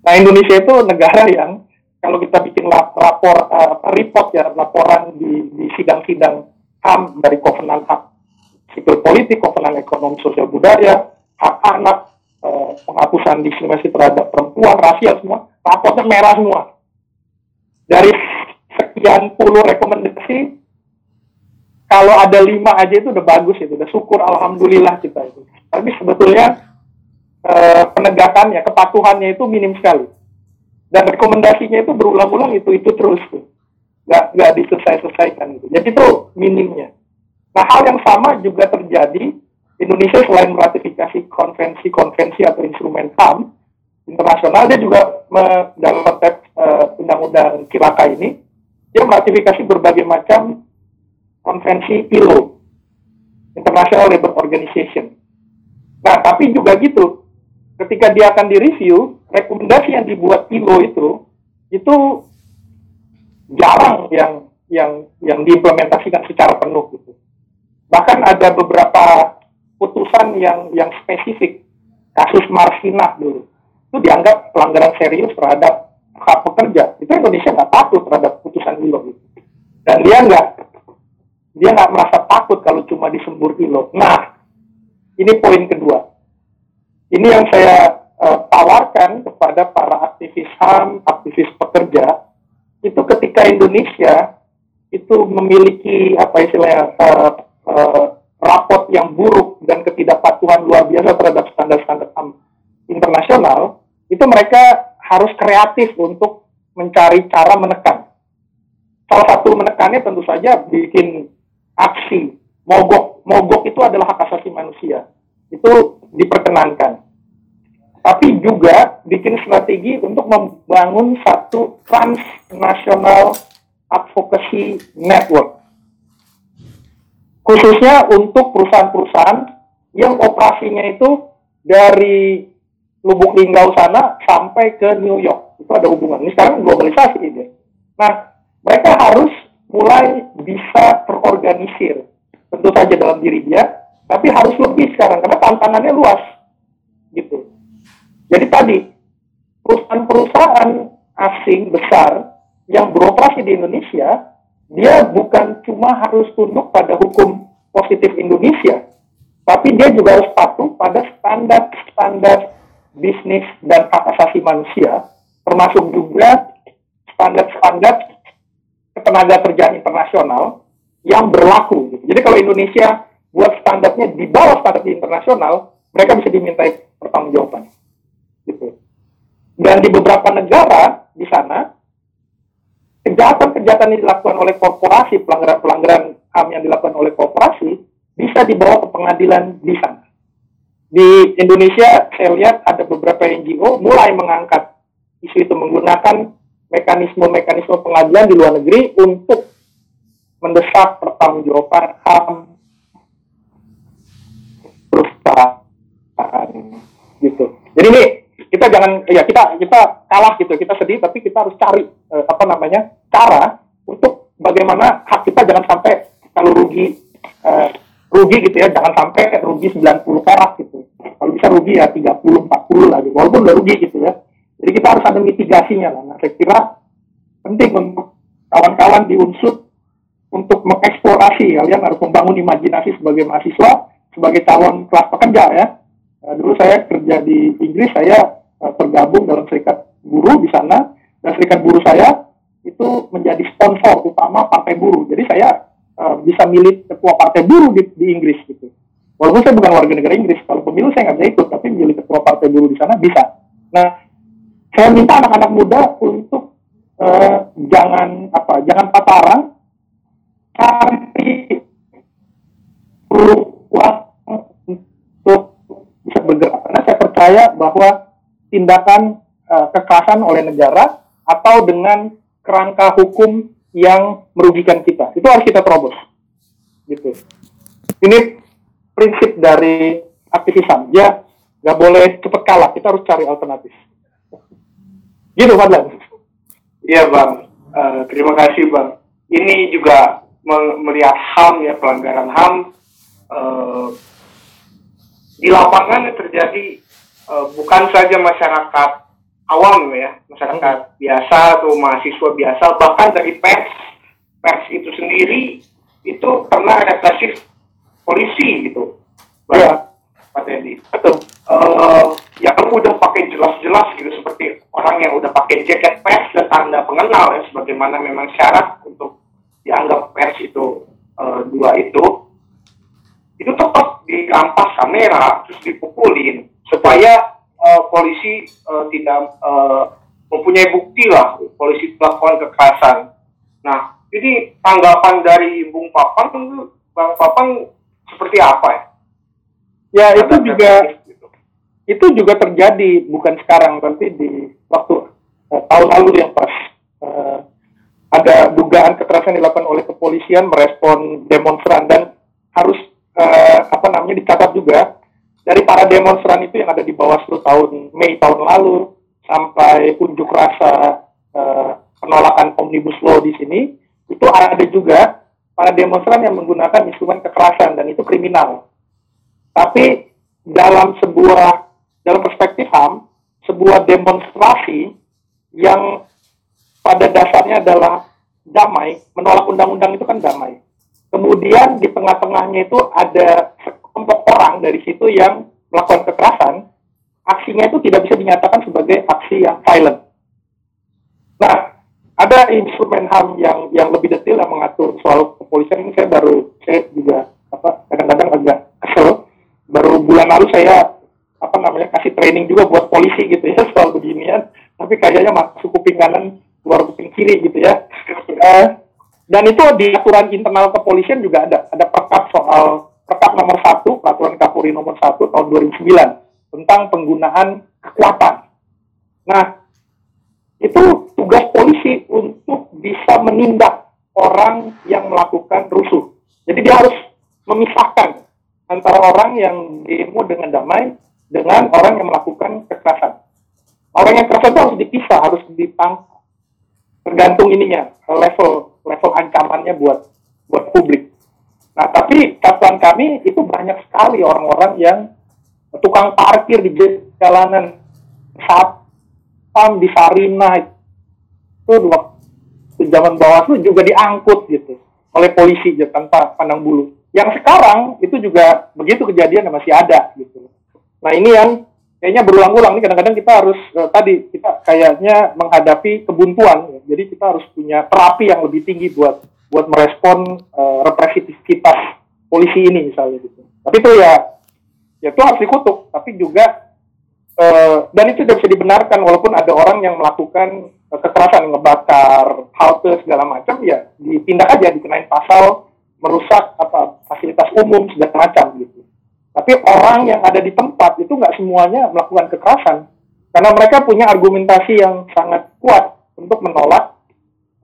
[SPEAKER 4] Nah Indonesia itu negara yang kalau kita bikin lapor uh, report ya laporan di, di sidang-sidang HAM dari Kovenan Hak Sipil Politik, Kovenan Ekonomi Sosial Budaya, hak anak, eh, penghapusan diskriminasi terhadap perempuan, rasial semua, raportnya merah semua. Dari sekian puluh rekomendasi, kalau ada lima aja itu udah bagus itu, udah syukur alhamdulillah kita itu. Tapi sebetulnya eh, penegakannya, kepatuhannya itu minim sekali. Dan rekomendasinya itu berulang-ulang itu itu terus tuh, nggak nggak diselesai-selesaikan gitu. Jadi itu minimnya. Nah hal yang sama juga terjadi Indonesia selain meratifikasi konvensi-konvensi atau instrumen HAM internasional, dia juga dalam konteks uh, undang-undang Kilaka ini, dia meratifikasi berbagai macam konvensi ILO, International Labour Organization. Nah, tapi juga gitu, ketika dia akan direview, rekomendasi yang dibuat ILO itu, itu jarang yang yang yang diimplementasikan secara penuh gitu. Bahkan ada beberapa putusan yang yang spesifik. Kasus Marsinah dulu. Itu dianggap pelanggaran serius terhadap hak pekerja. Itu Indonesia nggak takut terhadap putusan ILO itu dan dia nggak dia nggak merasa takut kalau cuma disembur ILO. Nah ini poin kedua ini yang saya uh, tawarkan kepada para aktivis HAM aktivis pekerja itu ketika Indonesia itu memiliki apa istilahnya uh, uh, raport yang buruk dan ketidakpatuhan luar biasa terhadap standar-standar internasional, itu mereka harus kreatif untuk mencari cara menekan. Salah satu menekannya tentu saja bikin aksi mogok. Mogok itu adalah hak asasi manusia. Itu diperkenankan. Tapi juga bikin strategi untuk membangun satu transnational advocacy network khususnya untuk perusahaan-perusahaan yang operasinya itu dari Lubuk Linggau sana sampai ke New York. Itu ada hubungan. Ini sekarang globalisasi ini. Nah, mereka harus mulai bisa terorganisir. Tentu saja dalam diri dia, tapi harus lebih sekarang karena tantangannya luas. Gitu. Jadi tadi perusahaan-perusahaan asing besar yang beroperasi di Indonesia dia bukan cuma harus tunduk pada hukum positif Indonesia, tapi dia juga harus patuh pada standar-standar bisnis dan hak asasi manusia, termasuk juga standar-standar ketenaga kerjaan internasional yang berlaku. Jadi kalau Indonesia buat standarnya di bawah standar internasional, mereka bisa dimintai pertanggungjawaban. Gitu. Dan di beberapa negara di sana kejahatan-kejahatan yang dilakukan oleh korporasi, pelanggaran-pelanggaran HAM yang dilakukan oleh korporasi, bisa dibawa ke pengadilan di sana. Di Indonesia, saya lihat ada beberapa NGO mulai mengangkat isu itu menggunakan mekanisme-mekanisme pengadilan di luar negeri untuk mendesak pertanggungjawaban HAM perusahaan gitu. Jadi ini kita jangan ya kita kita kalah gitu, kita sedih tapi kita harus cari eh, apa namanya cara untuk bagaimana hak kita jangan sampai kalau rugi eh, rugi gitu ya, jangan sampai rugi 90 perak gitu. Kalau bisa rugi ya 30 40 lah gitu. Walaupun udah rugi gitu ya. Jadi kita harus ada mitigasinya lah. Nah, saya kira penting untuk kawan-kawan di unsur untuk mengeksplorasi kalian harus membangun imajinasi sebagai mahasiswa sebagai calon kelas pekerja ya. Uh, dulu saya kerja di Inggris, saya uh, tergabung dalam serikat buruh di sana, dan serikat buruh saya itu menjadi sponsor utama partai buruh. Jadi saya uh, bisa milih ketua partai buruh di, di Inggris gitu. Walaupun saya bukan warga negara Inggris, kalau pemilu saya nggak bisa ikut, tapi milih ketua partai buruh di sana bisa. Nah, saya minta anak-anak muda untuk uh, jangan apa, jangan paparan, tapi peluang percaya bahwa tindakan uh, kekerasan oleh negara atau dengan kerangka hukum yang merugikan kita itu harus kita terobos. Gitu. Ini prinsip dari aktivis HAM. Ya, nggak boleh cepat kalah. Kita harus cari alternatif. Gitu, Fadlan.
[SPEAKER 2] Iya, Bang. Uh, terima kasih, Bang. Ini juga melihat HAM ya pelanggaran HAM uh, di lapangan terjadi uh, bukan saja masyarakat awam ya masyarakat hmm. biasa atau mahasiswa biasa bahkan dari pers pers itu sendiri itu pernah represif polisi gitu.
[SPEAKER 4] Ya.
[SPEAKER 2] Pak Teddy. Betul. Uh, yang udah pakai jelas-jelas gitu seperti orang yang udah pakai jaket pers dan tanda pengenal ya sebagaimana memang syarat untuk dianggap pers itu uh, dua itu itu tetap dirampas kamera terus dipukulin supaya uh, polisi uh, tidak uh, mempunyai bukti lah polisi melakukan kekerasan. Nah, ini tanggapan dari Bung Papang, Bang Papang seperti apa ya?
[SPEAKER 4] Ya Karena itu juga gitu. itu juga terjadi bukan sekarang tapi di waktu uh, tahun lalu yang pas uh, ada dugaan kekerasan dilakukan oleh kepolisian merespon demonstran dan harus uh, apa namanya dicatat juga dari para demonstran itu yang ada di bawah 10 tahun Mei tahun lalu sampai unjuk rasa uh, penolakan omnibus law di sini itu ada juga para demonstran yang menggunakan instrumen kekerasan dan itu kriminal. Tapi dalam sebuah dalam perspektif HAM, sebuah demonstrasi yang pada dasarnya adalah damai, menolak undang-undang itu kan damai. Kemudian di tengah-tengahnya itu ada sekelompok orang dari situ yang melakukan kekerasan, aksinya itu tidak bisa dinyatakan sebagai aksi yang violent. Nah, ada instrumen HAM yang yang lebih detail yang mengatur soal kepolisian ini saya baru saya juga apa kadang-kadang agak kesel. Baru bulan lalu saya apa namanya kasih training juga buat polisi gitu ya soal beginian, tapi kayaknya masuk kuping kanan luar kuping kiri gitu ya. Uh, dan itu di aturan internal kepolisian juga ada, ada perkap soal perkap nomor satu, peraturan Kapolri nomor satu tahun 2009 tentang penggunaan kekuatan. Nah, itu tugas polisi untuk bisa menindak orang yang melakukan rusuh. Jadi dia harus memisahkan antara orang yang demo dengan damai dengan orang yang melakukan kekerasan. Orang yang kekerasan itu harus dipisah, harus ditangkap. Tergantung ininya, level level ancamannya buat buat publik. Nah, tapi catatan kami itu banyak sekali orang-orang yang tukang parkir di jalanan satpam di Sarina itu waktu zaman Bawaslu juga diangkut gitu oleh polisi ya, tanpa pandang bulu. Yang sekarang itu juga begitu kejadian masih ada gitu. Nah ini yang kayaknya berulang-ulang nih kadang-kadang kita harus uh, tadi kita kayaknya menghadapi kebuntuan ya. jadi kita harus punya terapi yang lebih tinggi buat buat merespon uh, represivitas polisi ini misalnya gitu. Tapi itu ya ya itu harus dikutuk. Tapi juga uh, dan itu tidak bisa dibenarkan walaupun ada orang yang melakukan uh, kekerasan ngebakar halte segala macam ya ditindak aja dikenain pasal merusak apa fasilitas umum segala macam gitu. Tapi orang yang ada di tempat itu nggak semuanya melakukan kekerasan. Karena mereka punya argumentasi yang sangat kuat untuk menolak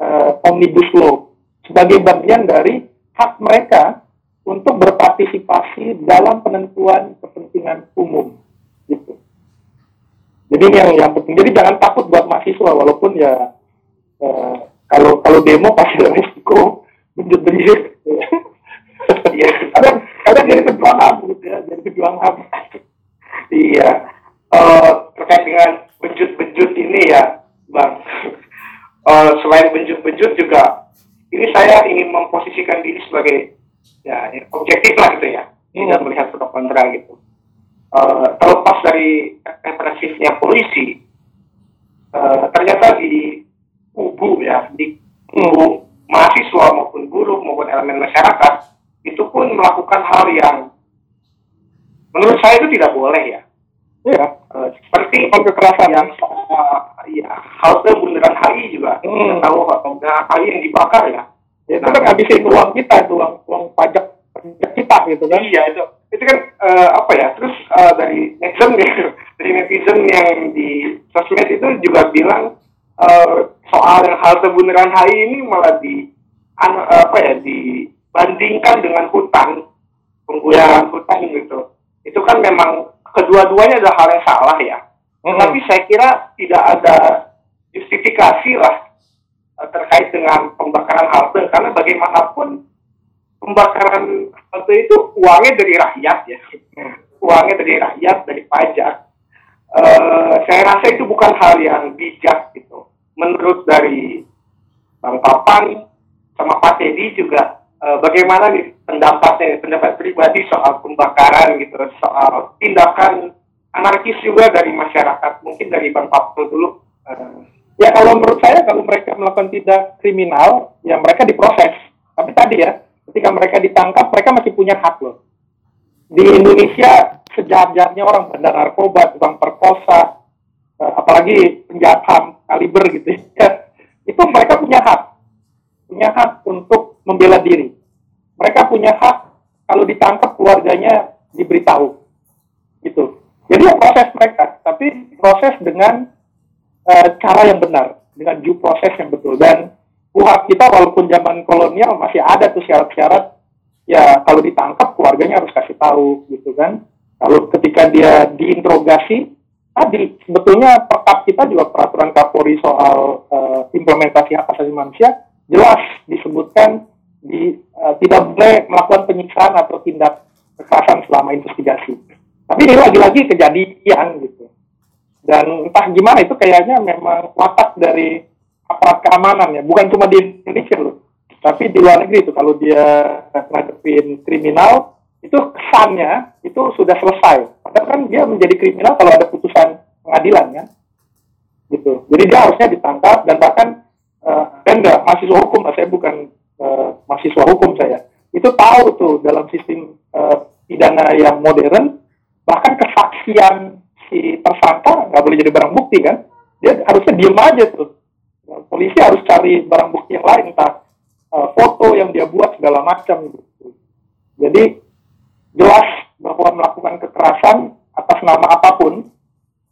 [SPEAKER 4] uh, omnibus law sebagai bagian dari hak mereka untuk berpartisipasi dalam penentuan kepentingan umum gitu. Jadi yang yang penting. Jadi jangan takut buat mahasiswa walaupun ya uh, kalau kalau demo pasti ada risiko benjut-benjut. Iya, kadang kadang jadi pejuang ham gitu ya, jadi ham.
[SPEAKER 2] iya. Uh, terkait dengan benjut-benjut ini ya, bang. Uh, selain benjut-benjut juga, ini saya ingin memposisikan diri sebagai ya objektif lah gitu ya, tidak hmm. melihat pro kontra gitu. Uh, terlepas dari represifnya polisi, uh, ternyata di kubu ya, di kubu mahasiswa maupun buruh maupun elemen masyarakat itu pun melakukan hal yang menurut saya itu tidak boleh ya. Ya, uh, seperti kekerasan yang uh, ya halte bundaran HI juga hmm. kita tahu bundaran HI yang dibakar ya.
[SPEAKER 4] Ya, itu nah, kan ngabisin uang kita, itu uang uang pajak pajak kita gitu kan.
[SPEAKER 2] Iya itu itu kan uh, apa ya terus uh, dari netizen dari netizen yang di sosmed itu juga bilang uh, soal yang halte bundaran HI ini malah di an, apa ya dibandingkan dengan hutan penggunaan ya. hutan gitu itu kan memang kedua-duanya ada hal yang salah ya. Hmm. tapi saya kira tidak ada justifikasi lah terkait dengan pembakaran halte karena bagaimanapun pembakaran halte itu uangnya dari rakyat ya. Uangnya dari rakyat dari pajak. Uh, saya rasa itu bukan hal yang bijak gitu. Menurut dari bang Papan sama Pak Teddy juga uh, bagaimana nih pendapatnya pendapat pribadi soal pembakaran gitu soal tindakan anarkis juga dari masyarakat mungkin dari bang Papan dulu.
[SPEAKER 4] Uh, ya kalau menurut saya kalau mereka melakukan tindak kriminal ya mereka diproses. Tapi tadi ya ketika mereka ditangkap mereka masih punya hak loh. Di Indonesia sejahat-jahatnya orang bandar narkoba tukang perkosa uh, apalagi penjahat kaliber gitu ya itu mereka punya hak. Punya hak untuk membela diri. Mereka punya hak kalau ditangkap keluarganya diberitahu. Gitu. Jadi ya proses mereka tapi proses dengan uh, cara yang benar dengan due proses yang betul. Dan kuhab kita walaupun zaman kolonial masih ada tuh syarat-syarat ya kalau ditangkap keluarganya harus kasih tahu gitu kan. Kalau ketika dia diinterogasi tadi sebetulnya perkap kita juga peraturan Kapolri soal uh, implementasi hak asasi manusia jelas disebutkan di uh, tidak boleh melakukan penyiksaan atau tindak kekerasan selama investigasi. Tapi ini lagi-lagi kejadian gitu. Dan entah gimana itu kayaknya memang watak dari aparat keamanan ya, bukan cuma di Indonesia loh, tapi di luar negeri itu kalau dia ngadepin kriminal itu kesannya itu sudah selesai. Padahal kan dia menjadi kriminal kalau ada putusan pengadilan ya, gitu. Jadi dia harusnya ditangkap dan bahkan uh, dan enggak mahasiswa hukum, saya bukan uh, mahasiswa hukum saya, itu tahu tuh dalam sistem uh, pidana yang modern bahkan kesaksian si tersangka nggak boleh jadi barang bukti kan, dia harusnya diem aja tuh polisi harus cari barang bukti yang lain entah uh, foto yang dia buat segala macam gitu. Jadi jelas bahwa melakukan kekerasan atas nama apa pun,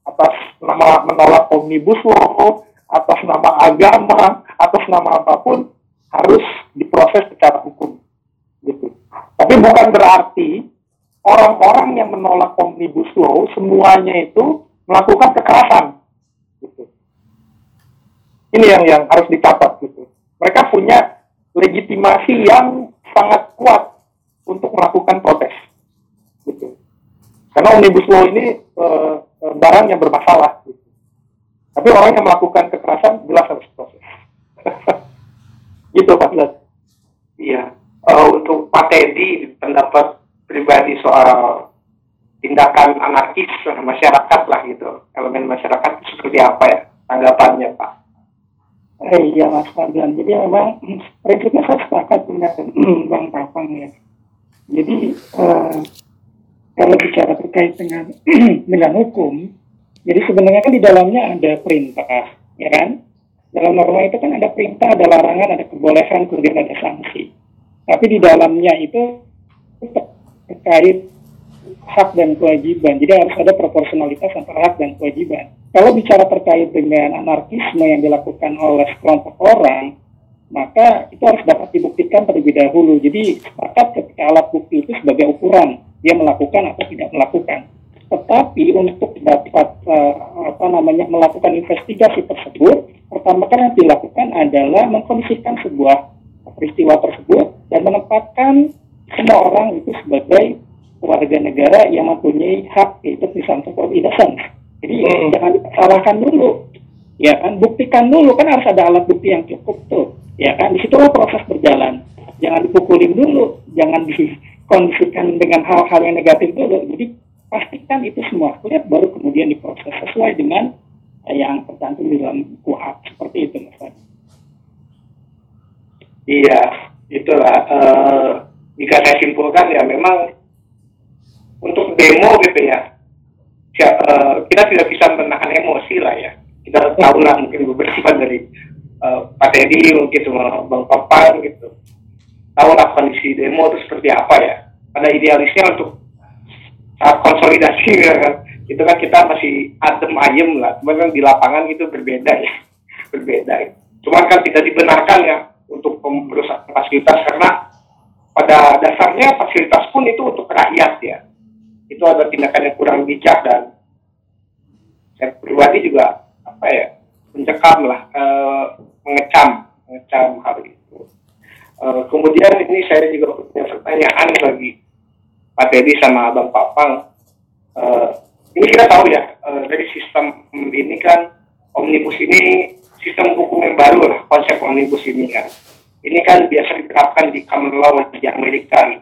[SPEAKER 4] atas nama menolak omnibus law, atas nama agama, atas nama apa pun harus diproses secara hukum. Gitu. Tapi bukan berarti orang-orang yang menolak omnibus law semuanya itu melakukan kekerasan. Gitu ini yang yang harus dicatat gitu. Mereka punya legitimasi yang sangat kuat untuk melakukan protes. Gitu. Karena omnibus law ini uh, barang yang bermasalah. Gitu. Tapi orang yang melakukan kekerasan jelas harus proses. gitu Pak.
[SPEAKER 2] Iya. Uh, untuk Pak Teddy pendapat pribadi soal tindakan anarkis masyarakat lah gitu elemen masyarakat seperti apa ya tanggapannya Pak?
[SPEAKER 3] Eh, iya Mas Fadlan. Jadi memang prinsipnya saya sepakat dengan Bang Papang ya. Jadi uh, kalau bicara terkait dengan dengan hukum, jadi sebenarnya kan di dalamnya ada perintah, ya kan? Dalam norma itu kan ada perintah, ada larangan, ada kebolehan, kemudian ada sanksi. Tapi di dalamnya itu terkait hak dan kewajiban. Jadi harus ada proporsionalitas antara hak dan kewajiban. Kalau bicara terkait dengan anarkisme yang dilakukan oleh sekelompok orang, maka itu harus dapat dibuktikan terlebih dahulu. Jadi sepakat ketika alat bukti itu sebagai ukuran dia melakukan atau tidak melakukan. Tetapi untuk dapat uh, apa namanya melakukan investigasi tersebut, pertama kan yang dilakukan adalah mengkondisikan sebuah peristiwa tersebut dan menempatkan semua orang itu sebagai warga negara yang mempunyai hak yaitu presumption of innocence. Jadi hmm. jangan disalahkan dulu, ya kan buktikan dulu kan harus ada alat bukti yang cukup tuh, ya kan di situlah proses berjalan. Jangan dipukulin dulu, jangan dikondisikan dengan hal-hal yang negatif dulu. Jadi pastikan itu semua clear baru kemudian diproses sesuai dengan yang tercantum di dalam kuhap seperti itu mas
[SPEAKER 2] Iya, itulah. Uh, jika saya simpulkan ya memang untuk demo gitu ya, ya uh, kita tidak bisa menahan emosi lah ya. Kita tahu lah mungkin beberapa dari uh, Pak Teddy mungkin sama Bang Papan gitu. Tahu lah kondisi demo itu seperti apa ya. Pada idealisnya untuk konsolidasi ya kan, itu kan kita masih adem ayem lah. Cuman kan di lapangan itu berbeda ya, berbeda. Ya. Cuman kan tidak dibenarkan ya untuk perusahaan fasilitas karena pada dasarnya fasilitas pun itu untuk rakyat ya itu ada tindakan yang kurang bijak dan saya pribadi juga apa ya mencekam lah e, mengecam mengecam hal itu e, kemudian ini saya juga punya pertanyaan bagi Pak Teddy sama Bang Papang e, ini kita tahu ya e, dari sistem ini kan omnibus ini sistem hukum yang baru lah konsep omnibus ini kan. Ini kan biasa diterapkan di common law di Amerika.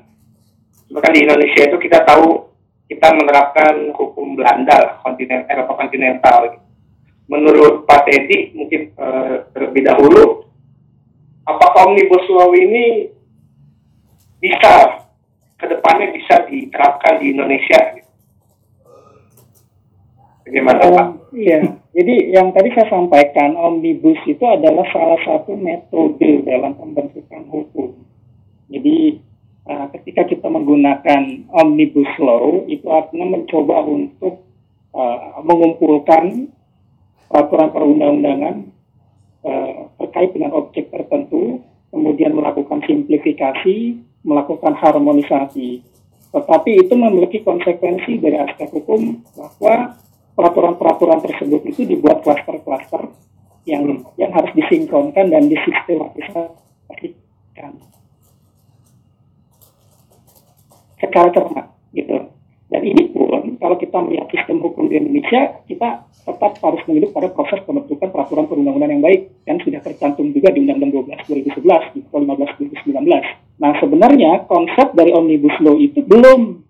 [SPEAKER 2] Bahkan di Indonesia itu kita tahu kita menerapkan hukum Belanda, kontinen Eropa kontinental. Menurut Pak Teddy, mungkin uh, terlebih dahulu, apakah omnibus law ini bisa ke depannya bisa diterapkan di Indonesia?
[SPEAKER 3] Bagaimana oh, Pak? Iya, jadi yang tadi saya sampaikan omnibus itu adalah salah satu metode dalam pembentukan hukum. Jadi uh, ketika kita menggunakan omnibus law itu artinya mencoba untuk uh, mengumpulkan peraturan perundang-undangan uh, terkait dengan objek tertentu, kemudian melakukan simplifikasi, melakukan harmonisasi. Tetapi itu memiliki konsekuensi dari aspek hukum bahwa peraturan-peraturan tersebut itu dibuat klaster-klaster yang yang harus disinkronkan dan disistematiskan secara cermat gitu. Dan ini pun kalau kita melihat sistem hukum di Indonesia, kita tetap harus mengidik pada proses pembentukan peraturan perundang-undangan yang baik dan sudah tercantum juga di Undang-Undang 12 2011 di 15 2019. Nah sebenarnya konsep dari Omnibus Law itu belum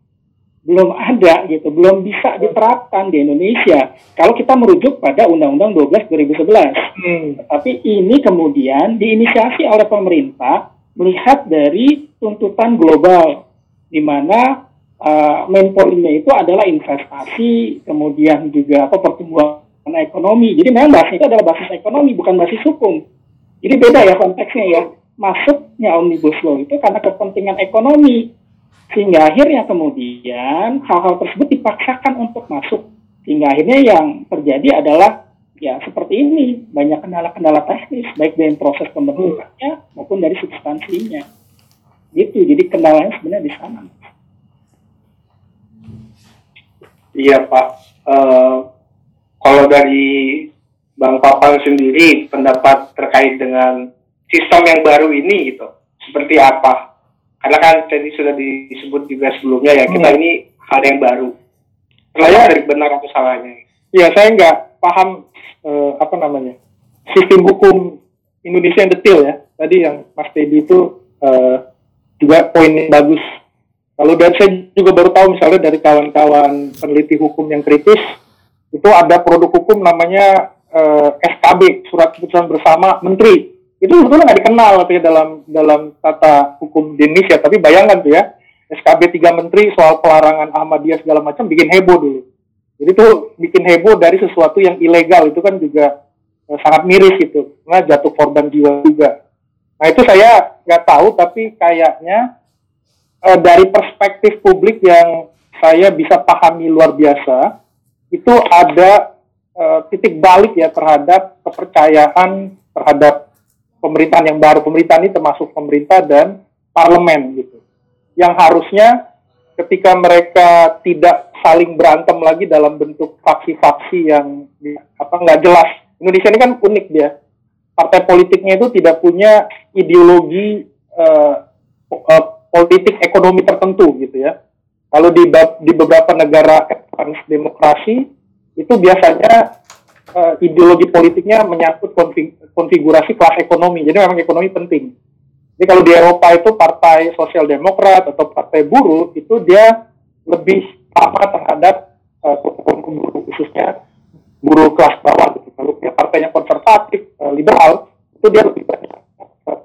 [SPEAKER 3] belum ada gitu, belum bisa diterapkan di Indonesia. Kalau kita merujuk pada Undang-Undang 12 2011. Hmm. Tapi ini kemudian diinisiasi oleh pemerintah melihat dari tuntutan global di mana uh, main poinnya itu adalah investasi, kemudian juga apa pertumbuhan ekonomi. Jadi memang basis itu adalah basis ekonomi bukan basis hukum. Jadi beda ya konteksnya ya. Masuknya Omnibus Law itu karena kepentingan ekonomi sehingga akhirnya kemudian hal-hal tersebut dipaksakan untuk masuk. Sehingga akhirnya yang terjadi adalah ya seperti ini, banyak kendala-kendala teknis, baik dari proses pembentukannya maupun dari substansinya. Gitu, jadi kendalanya sebenarnya di sana.
[SPEAKER 2] Iya Pak, uh, kalau dari Bang Papang sendiri pendapat terkait dengan sistem yang baru ini gitu, seperti apa? Karena kan tadi sudah disebut juga sebelumnya ya kita hmm. ini hal yang baru. Saya dari benar atau salahnya.
[SPEAKER 4] Ya saya nggak paham eh, apa namanya sistem hukum Indonesia yang detail ya. Tadi yang Mas Teddy itu eh, juga poin yang bagus. Kalau dari saya juga baru tahu misalnya dari kawan-kawan peneliti hukum yang kritis itu ada produk hukum namanya eh, SKB surat keputusan bersama menteri itu sebetulnya nggak dikenal ya dalam dalam tata hukum di Indonesia. Tapi bayangkan tuh ya SKB tiga menteri soal pelarangan Ahmadiyah segala macam bikin heboh dulu. Jadi tuh bikin heboh dari sesuatu yang ilegal. Itu kan juga eh, sangat miris gitu. Nah jatuh korban jiwa juga. Nah itu saya nggak tahu tapi kayaknya eh, dari perspektif publik yang saya bisa pahami luar biasa itu ada uh, titik balik ya terhadap kepercayaan terhadap pemerintahan yang baru. Pemerintahan ini termasuk pemerintah dan parlemen gitu. Yang harusnya ketika mereka tidak saling berantem lagi dalam bentuk faksi-faksi yang apa nggak jelas. Indonesia ini kan unik dia. Partai politiknya itu tidak punya ideologi uh, uh, politik ekonomi tertentu gitu ya. Kalau di di beberapa negara demokrasi itu biasanya uh, ideologi politiknya menyangkut konfig, konfigurasi kelas ekonomi. Jadi memang ekonomi penting. Jadi kalau di Eropa itu partai sosial demokrat atau partai buruh itu dia lebih sama terhadap uh, buruh khususnya buruh kelas bawah. Gitu. Kalau dia partainya konservatif, uh, liberal itu dia lebih banyak uh,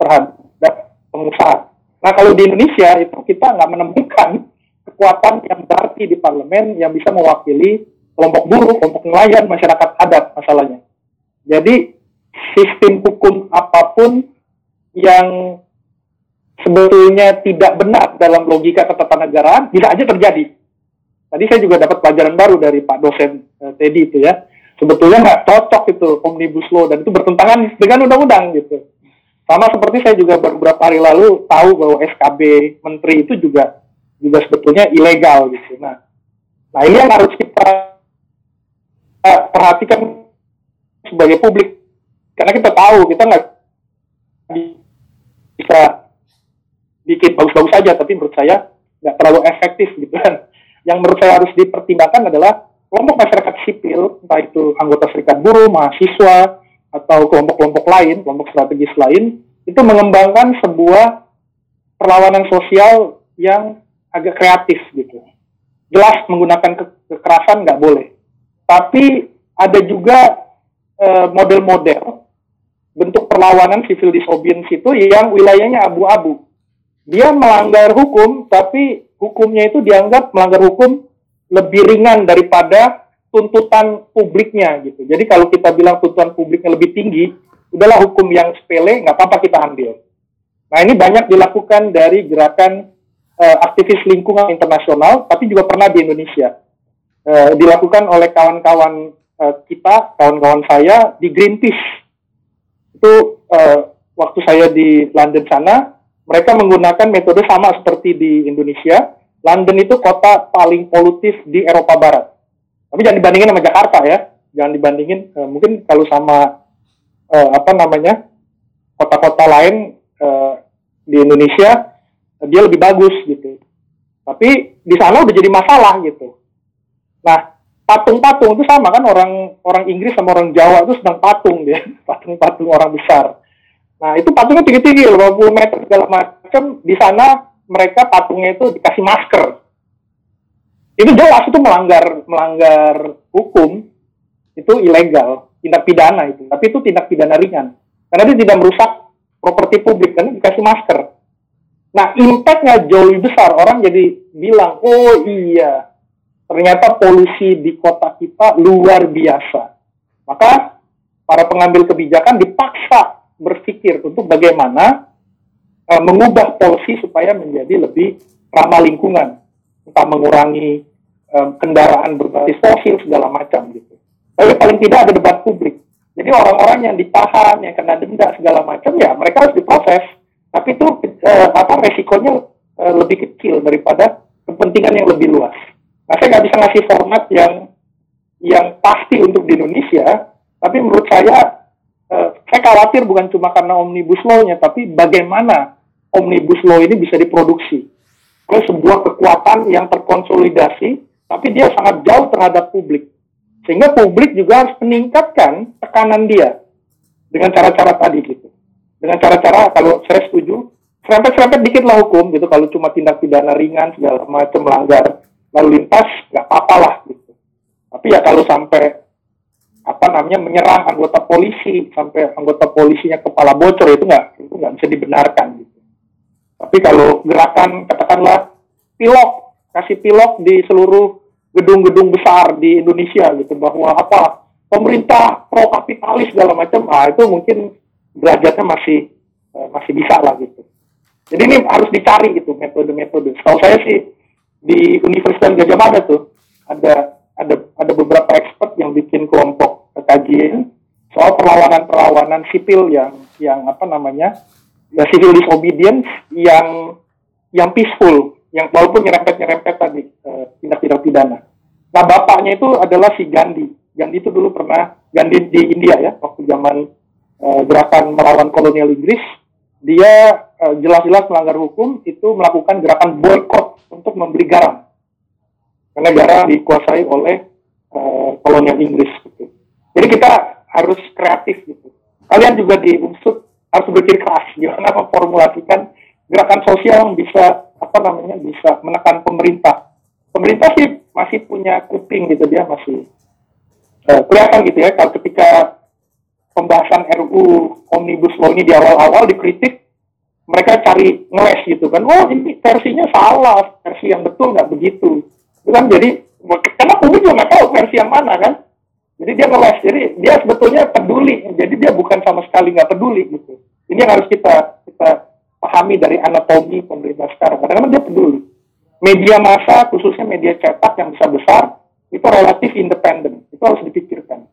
[SPEAKER 4] terhadap pengusaha. Nah kalau di Indonesia itu kita nggak menemukan kekuatan yang berarti di parlemen yang bisa mewakili kelompok buruh, kelompok nelayan, masyarakat adat masalahnya. Jadi sistem hukum apa pun yang sebetulnya tidak benar dalam logika ketatanegaraan bisa aja terjadi. Tadi saya juga dapat pelajaran baru dari Pak dosen uh, Teddy itu ya. Sebetulnya nggak cocok itu omnibus law dan itu bertentangan dengan undang-undang gitu. Sama seperti saya juga beberapa hari lalu tahu bahwa SKB menteri itu juga juga sebetulnya ilegal gitu. Nah, nah ini yang harus kita perhatikan sebagai publik karena kita tahu kita nggak bisa bikin bagus-bagus saja, tapi menurut saya nggak terlalu efektif gitu kan. Yang menurut saya harus dipertimbangkan adalah kelompok masyarakat sipil, entah itu anggota serikat buruh, mahasiswa, atau kelompok-kelompok lain, kelompok strategis lain, itu mengembangkan sebuah perlawanan sosial yang agak kreatif gitu. Jelas menggunakan ke kekerasan nggak boleh. Tapi ada juga eh, model-model uh, bentuk perlawanan civil disobedience itu yang wilayahnya abu-abu. Dia melanggar hukum, tapi hukumnya itu dianggap melanggar hukum lebih ringan daripada tuntutan publiknya gitu. Jadi kalau kita bilang tuntutan publiknya lebih tinggi, udahlah hukum yang sepele, nggak apa-apa kita ambil. Nah ini banyak dilakukan dari gerakan uh, aktivis lingkungan internasional, tapi juga pernah di Indonesia. Uh, dilakukan oleh kawan-kawan uh, kita, kawan-kawan saya di Greenpeace. Itu uh, waktu saya di London sana, mereka menggunakan metode sama seperti di Indonesia. London itu kota paling polutif di Eropa Barat. Tapi jangan dibandingin sama Jakarta ya. Jangan dibandingin, uh, mungkin kalau sama uh, apa namanya kota-kota lain uh, di Indonesia dia lebih bagus gitu. Tapi di sana udah jadi masalah gitu. Nah, patung-patung itu sama kan orang orang Inggris sama orang Jawa itu sedang patung dia, patung-patung orang besar. Nah, itu patungnya tinggi-tinggi 50 meter segala macam. Di sana mereka patungnya itu dikasih masker. Itu jelas itu melanggar melanggar hukum. Itu ilegal, tindak pidana itu. Tapi itu tindak pidana ringan. Karena dia tidak merusak properti publik karena dikasih masker. Nah, impactnya jauh lebih besar. Orang jadi bilang, oh iya, ternyata polusi di kota kita luar biasa. Maka para pengambil kebijakan dipaksa berpikir untuk bagaimana uh, mengubah polusi supaya menjadi lebih ramah lingkungan, entah mengurangi uh, kendaraan berbasis fosil segala macam gitu. Tapi paling tidak ada debat publik. Jadi orang-orang yang ditahan, yang kena denda segala macam ya mereka harus diproses tapi itu uh, apa resikonya uh, lebih kecil daripada kepentingan yang lebih luas. Nah, saya nggak bisa ngasih format yang yang pasti untuk di Indonesia, tapi menurut saya uh, saya khawatir bukan cuma karena omnibus law-nya, tapi bagaimana omnibus law ini bisa diproduksi oleh sebuah kekuatan yang terkonsolidasi, tapi dia sangat jauh terhadap publik. Sehingga publik juga harus meningkatkan tekanan dia dengan cara-cara tadi gitu dengan cara-cara kalau saya setuju serempet-serempet dikit lah hukum gitu kalau cuma tindak pidana ringan segala macam melanggar lalu lintas nggak apa-apa lah gitu tapi ya kalau sampai apa namanya menyerang anggota polisi sampai anggota polisinya kepala bocor itu nggak itu nggak bisa dibenarkan gitu tapi kalau gerakan katakanlah pilok kasih pilok di seluruh gedung-gedung besar di Indonesia gitu bahwa apa pemerintah pro kapitalis segala macam ah itu mungkin derajatnya masih uh, masih bisa lah gitu. Jadi ini harus dicari gitu metode-metode. Kalau saya sih di Universitas Gajah Mada tuh ada ada ada beberapa expert yang bikin kelompok kajian soal perlawanan-perlawanan sipil yang yang apa namanya ya civil disobedience yang yang peaceful yang walaupun nyerempet-nyerempet tadi uh, tindak-tindak pidana. Nah bapaknya itu adalah si Gandhi. Gandhi itu dulu pernah Gandhi di India ya waktu zaman uh, gerakan melawan kolonial Inggris dia uh, jelas-jelas melanggar hukum itu melakukan gerakan boykot untuk membeli garam karena garam dikuasai oleh uh, kolonial Inggris. Gitu. Jadi kita harus kreatif gitu. Kalian juga di unsur harus berpikir keras gimana memformulasikan gerakan sosial yang bisa apa namanya bisa menekan pemerintah. Pemerintah sih masih punya kuping gitu dia masih uh, kelihatan gitu ya kalau ketika pembahasan RUU Omnibus Law ini di awal-awal dikritik mereka cari ngeles gitu kan oh ini versinya salah versi yang betul nggak begitu itu kan jadi karena publik juga nggak tahu versi yang mana kan jadi dia ngeles jadi dia sebetulnya peduli jadi dia bukan sama sekali nggak peduli gitu ini yang harus kita kita pahami dari anatomi pemerintah sekarang. Karena dia peduli. Media massa, khususnya media cetak yang besar besar, itu relatif independen. Itu harus dipikirkan.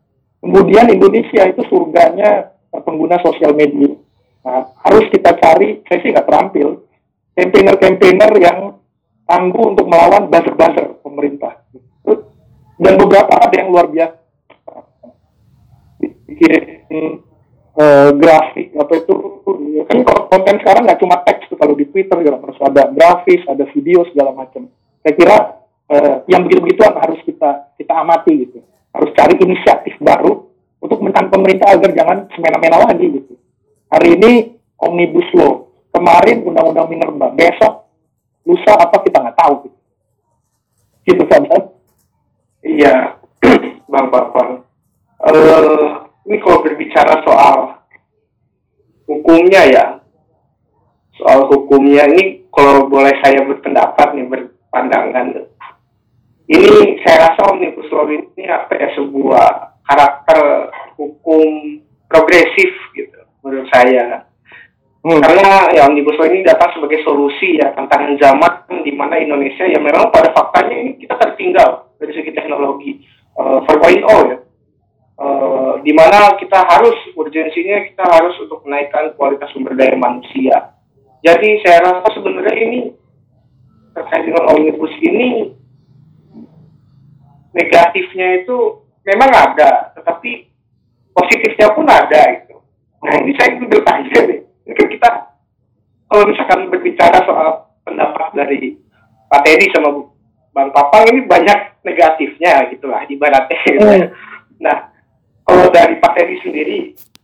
[SPEAKER 4] Kemudian Indonesia itu surganya pengguna sosial media. Nah, harus kita cari, saya sih nggak terampil, campaigner-campaigner yang tangguh untuk melawan buzzer-buzzer pemerintah. Dan beberapa ada yang luar biasa. Bikin uh, grafik apa itu kan konten sekarang nggak cuma teks kalau di Twitter juga harus ada grafis ada video segala macam saya kira uh, yang begitu-begitu harus kita kita amati gitu harus cari inisiatif baru untuk menekan pemerintah agar jangan semena-mena lagi gitu. Hari ini omnibus law. Kemarin undang-undang minerba. Besok lusa apa kita nggak tahu gitu. Gitu kan iya bang bang uh, ini kalau berbicara soal hukumnya ya, soal hukumnya ini kalau boleh saya berpendapat nih berpandangan, ini saya rasa omnibus law ini apa ya sebuah karakter hukum progresif gitu menurut saya. Hmm. Karena ya omnibus law ini datang sebagai solusi ya tantangan zaman di mana Indonesia ya memang pada faktanya ini kita tertinggal dari segi teknologi uh, 4.0 ya uh, di mana kita harus urgensinya kita harus untuk menaikkan kualitas sumber daya manusia. Jadi saya rasa sebenarnya ini terkait dengan omnibus ini negatifnya itu memang ada, tetapi positifnya pun ada itu. Nah ini saya ingin bertanya nih, ini kan kita kalau misalkan berbicara soal pendapat dari Pak Teddy sama Bang Papang ini banyak negatifnya gitulah ibaratnya. Hmm. Nah kalau dari Pak Edi sendiri,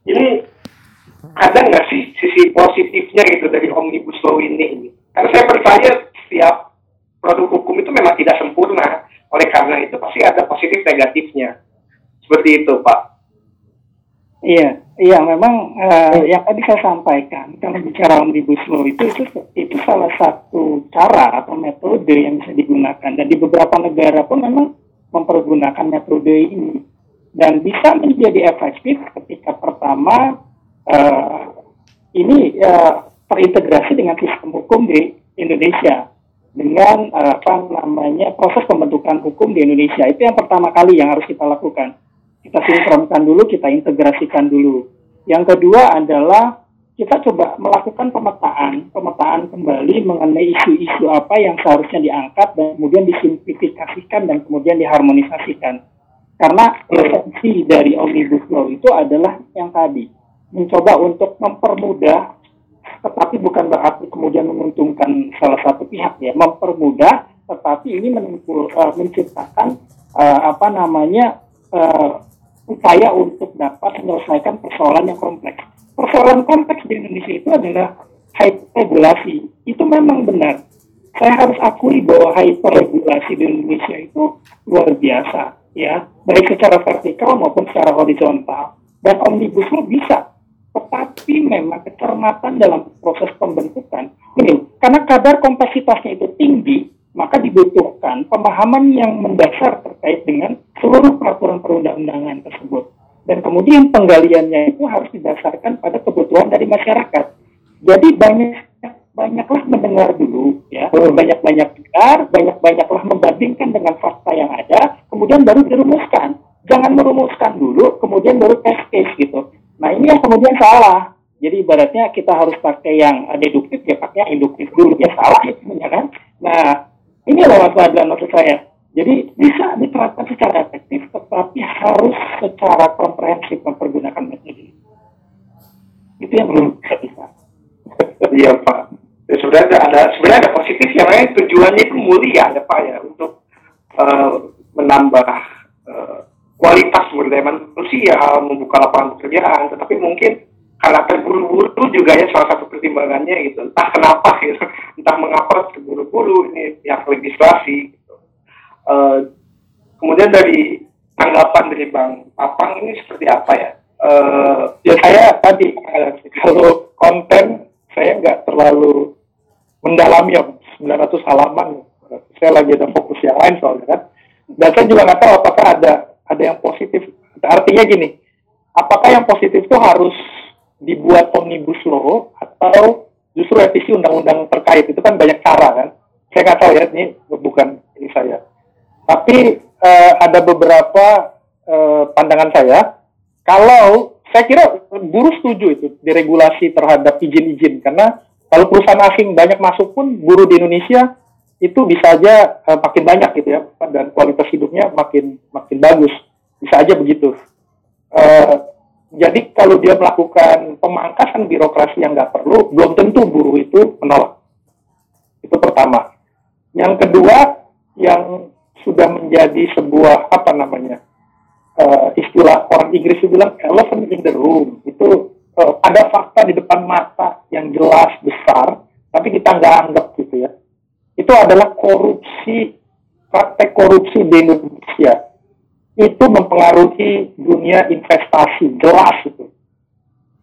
[SPEAKER 4] ini ada nggak sih sisi positifnya gitu dari omnibus law ini? Karena saya percaya setiap produk hukum itu memang tidak sempurna. Oleh karena itu pasti ada positif negatifnya. Seperti itu, Pak.
[SPEAKER 3] Iya, iya memang uh, yang tadi saya sampaikan kalau bicara omnibus law itu, itu itu salah satu cara atau metode yang bisa digunakan dan di beberapa negara pun memang mempergunakan metode ini dan bisa menjadi efektif ketika pertama uh, ini uh, terintegrasi dengan sistem hukum di Indonesia dengan uh, apa namanya proses pembentukan hukum di Indonesia. Itu yang pertama kali yang harus kita lakukan. Kita sinkronkan dulu kita integrasikan dulu. Yang kedua adalah kita coba melakukan pemetaan pemetaan kembali mengenai isu-isu apa yang seharusnya diangkat dan kemudian disimplifikasikan dan kemudian diharmonisasikan. Karena esensi dari Omnibus Law itu adalah yang tadi, mencoba untuk mempermudah, tetapi bukan berarti kemudian menguntungkan salah satu pihak ya, mempermudah, tetapi ini menimpul, uh, menciptakan uh, apa namanya uh, upaya untuk dapat menyelesaikan persoalan yang kompleks. Persoalan kompleks di Indonesia itu adalah hyperregulasi. Itu memang benar. Saya harus akui bahwa hyperregulasi di Indonesia itu luar biasa ya baik secara vertikal maupun secara horizontal dan omnibus law bisa tetapi memang kecermatan dalam proses pembentukan ini karena kadar kompleksitasnya itu tinggi maka dibutuhkan pemahaman yang mendasar terkait dengan seluruh peraturan perundang-undangan tersebut. Dan kemudian penggaliannya itu harus didasarkan pada kebutuhan dari masyarakat. Jadi banyak
[SPEAKER 4] banyak-banyaklah mendengar dulu ya. Hmm. banyak-banyak dengar banyak-banyaklah membandingkan dengan fakta yang ada kemudian baru dirumuskan. Jangan merumuskan dulu kemudian baru test case gitu nah ini yang kemudian salah. Jadi ibaratnya kita harus pakai yang deduktif ya pakai induktif dulu ya salah itu ya kan? Nah ini adalah masalah maksud saya. Jadi bisa diterapkan secara efektif, tetapi harus secara komprehensif mempergunakan metode. Itu yang belum bisa.
[SPEAKER 2] Iya Pak. Ya, sebenarnya ada sebenarnya ada positif yang lain tujuannya itu mulia ya Pak ya untuk uh, menambah uh, kualitas sumber daya manusia, membuka lapangan pekerjaan, tetapi mungkin karena terburu-buru juga ya salah satu pertimbangannya gitu. Entah kenapa gitu, entah mengapa terburu-buru ini pihak legislasi Uh, kemudian dari tanggapan dari Bang Papang ini seperti apa ya?
[SPEAKER 4] Uh, ya saya tadi uh, kalau konten saya nggak terlalu mendalami ya 900 halaman. Saya lagi ada fokus yang lain soalnya kan. Dan saya juga nggak tahu apakah ada ada yang positif. Artinya gini, apakah yang positif itu harus dibuat omnibus law atau justru revisi undang-undang terkait itu kan banyak cara kan. Saya nggak tahu ya ini bukan ini saya. Tapi uh, ada beberapa uh, pandangan saya, kalau saya kira buruh setuju itu diregulasi terhadap izin-izin karena kalau perusahaan asing banyak masuk pun buruh di Indonesia itu bisa aja uh, makin banyak gitu ya dan kualitas hidupnya makin makin bagus bisa aja begitu. Uh, jadi kalau dia melakukan pemangkasan birokrasi yang nggak perlu, belum tentu buruh itu menolak. Itu pertama. Yang kedua, yang sudah menjadi sebuah apa namanya uh, istilah orang Inggris itu bilang elephant in the room itu uh, ada fakta di depan mata yang jelas besar tapi kita nggak anggap gitu ya itu adalah korupsi praktek korupsi di Indonesia itu mempengaruhi dunia investasi jelas itu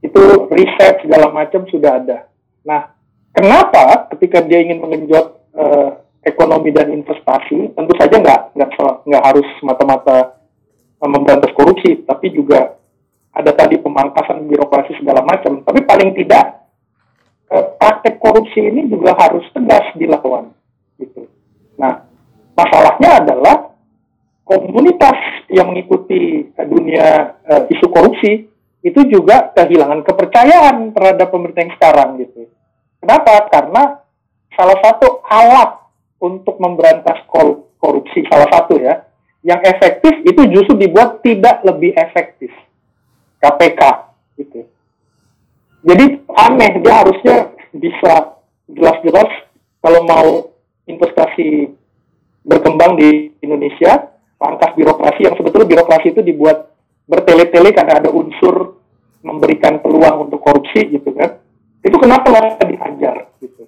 [SPEAKER 4] itu riset segala macam sudah ada nah kenapa ketika dia ingin mengenjot uh, ekonomi dan investasi tentu saja nggak nggak nggak harus semata-mata memberantas korupsi, tapi juga ada tadi pemangkasan birokrasi segala macam. Tapi paling tidak eh, praktek korupsi ini juga harus tegas dilakukan. Gitu. Nah, masalahnya adalah komunitas yang mengikuti dunia uh, isu korupsi itu juga kehilangan kepercayaan terhadap pemerintah yang sekarang gitu. Kenapa? Karena salah satu alat untuk memberantas korupsi salah satu ya yang efektif itu justru dibuat tidak lebih efektif KPK gitu jadi aneh dia harusnya bisa jelas-jelas kalau mau investasi berkembang di Indonesia pangkas birokrasi yang sebetulnya birokrasi itu dibuat bertele-tele karena ada unsur memberikan peluang untuk korupsi gitu kan itu kenapa nggak diajar gitu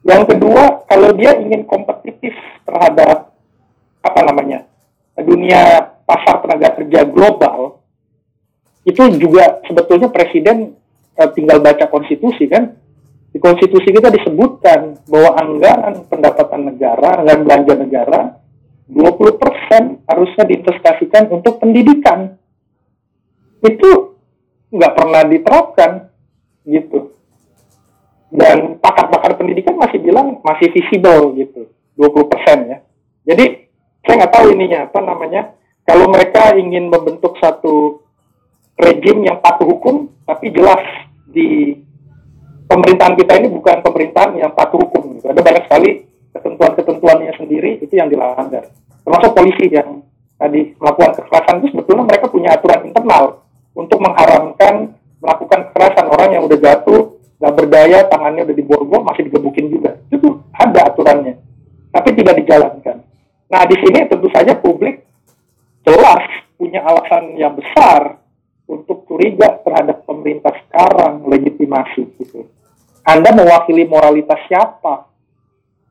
[SPEAKER 4] yang kedua, kalau dia ingin kompetitif terhadap apa namanya dunia pasar tenaga kerja global, itu juga sebetulnya presiden e, tinggal baca konstitusi kan. Di konstitusi kita disebutkan bahwa anggaran pendapatan negara, anggaran belanja negara, 20% harusnya diinvestasikan untuk pendidikan. Itu nggak pernah diterapkan gitu. Dan pakar-pakar pendidikan masih bilang masih visible gitu. 20% ya. Jadi saya nggak tahu ininya apa namanya. Kalau mereka ingin membentuk satu rejim yang patuh hukum tapi jelas di pemerintahan kita ini bukan pemerintahan yang patuh hukum gitu. ada banyak sekali ketentuan-ketentuannya sendiri itu yang dilanggar termasuk polisi yang tadi melakukan kekerasan itu sebetulnya mereka punya aturan internal untuk mengharamkan melakukan kekerasan orang yang udah jatuh nggak berdaya, tangannya udah diborgol, masih digebukin juga. Itu ada aturannya, tapi tidak dijalankan. Nah, di sini tentu saja publik jelas punya alasan yang besar untuk curiga terhadap pemerintah sekarang, legitimasi gitu. Anda mewakili moralitas siapa?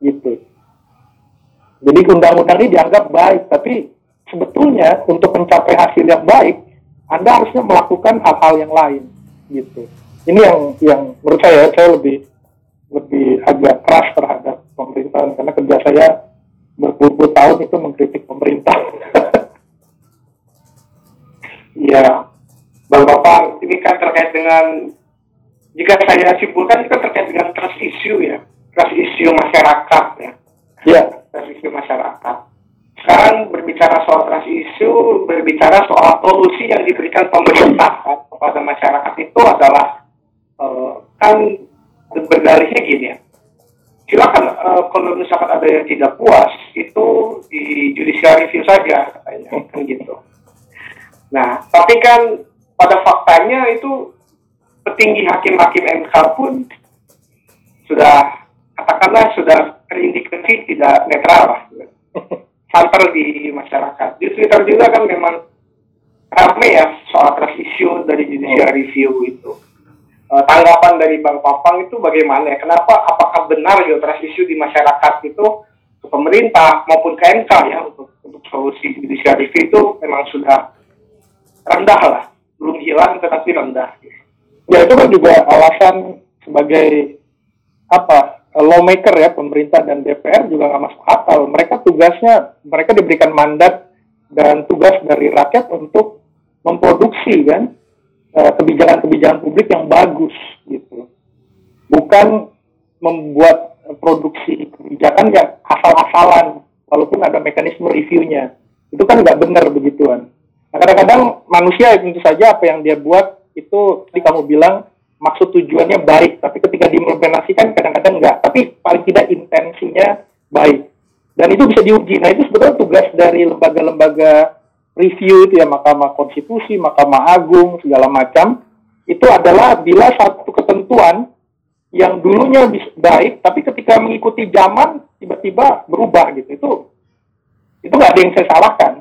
[SPEAKER 4] Gitu. Jadi undang-undang ini dianggap baik, tapi sebetulnya untuk mencapai hasil yang baik, Anda harusnya melakukan hal-hal yang lain, gitu ini yang yang menurut saya saya lebih lebih agak keras terhadap pemerintahan karena kerja saya berpuluh-puluh tahun itu mengkritik pemerintah.
[SPEAKER 2] Iya, Bang Bapak, ini kan terkait dengan jika saya simpulkan itu terkait dengan trust issue ya, trust issue masyarakat ya.
[SPEAKER 4] Ya.
[SPEAKER 2] Trust issue masyarakat. Sekarang berbicara soal trust issue, berbicara soal solusi yang diberikan pemerintah kan, kepada masyarakat itu adalah uh, kan berdalihnya gini ya. Silakan uh, kalau misalkan ada yang tidak puas itu di judicial review saja katanya kan gitu. Nah, tapi kan pada faktanya itu petinggi hakim-hakim MK pun sudah katakanlah sudah terindikasi tidak netral lah. Santer di masyarakat. Di Twitter juga kan memang ramai ya soal trust issue dari judicial review itu. Uh, tanggapan dari Bang Papang itu bagaimana ya? Kenapa apakah benar ya trust issue di masyarakat itu ke pemerintah maupun ke MK ya untuk untuk solusi judicial review itu memang sudah rendah lah. Belum hilang tetapi rendah
[SPEAKER 4] ya itu kan juga alasan sebagai apa lawmaker ya pemerintah dan DPR juga nggak masuk akal. Mereka tugasnya mereka diberikan mandat dan tugas dari rakyat untuk memproduksi kan eh, kebijakan-kebijakan publik yang bagus gitu. Bukan membuat produksi kebijakan yang asal-asalan walaupun ada mekanisme reviewnya. Itu kan nggak benar begituan. Nah kadang-kadang manusia tentu saja apa yang dia buat itu tadi kamu bilang maksud tujuannya baik, tapi ketika diimplementasikan kadang-kadang enggak. Tapi paling tidak intensinya baik. Dan itu bisa diuji. Nah itu sebetulnya tugas dari lembaga-lembaga review itu ya Mahkamah Konstitusi, Mahkamah Agung, segala macam. Itu adalah bila satu ketentuan yang dulunya baik, tapi ketika mengikuti zaman tiba-tiba berubah gitu. Itu itu nggak ada yang saya salahkan.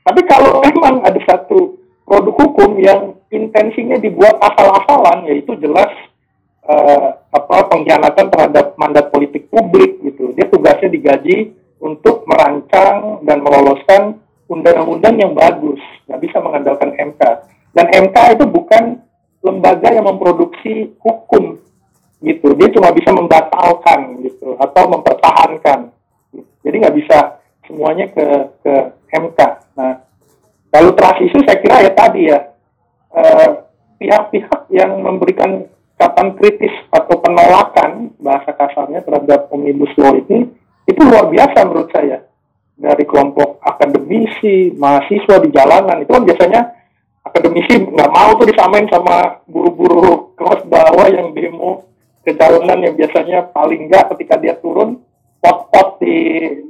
[SPEAKER 4] Tapi kalau memang ada satu produk hukum yang intensinya dibuat asal-asalan yaitu jelas uh, apa pengkhianatan terhadap mandat politik publik gitu. Dia tugasnya digaji untuk merancang dan meloloskan undang-undang yang bagus, nggak bisa mengandalkan MK. Dan MK itu bukan lembaga yang memproduksi hukum gitu. Dia cuma bisa membatalkan gitu atau mempertahankan. Jadi nggak bisa semuanya ke ke MK. Nah, kalau trust issue saya kira ya tadi ya pihak-pihak uh, yang memberikan catatan kritis atau penolakan bahasa kasarnya terhadap omnibus law ini itu luar biasa menurut saya dari kelompok akademisi mahasiswa di jalanan itu kan biasanya akademisi nggak mau tuh disamain sama buru-buru kelas bawah yang demo ke jalanan yang biasanya paling nggak ketika dia turun pot-pot di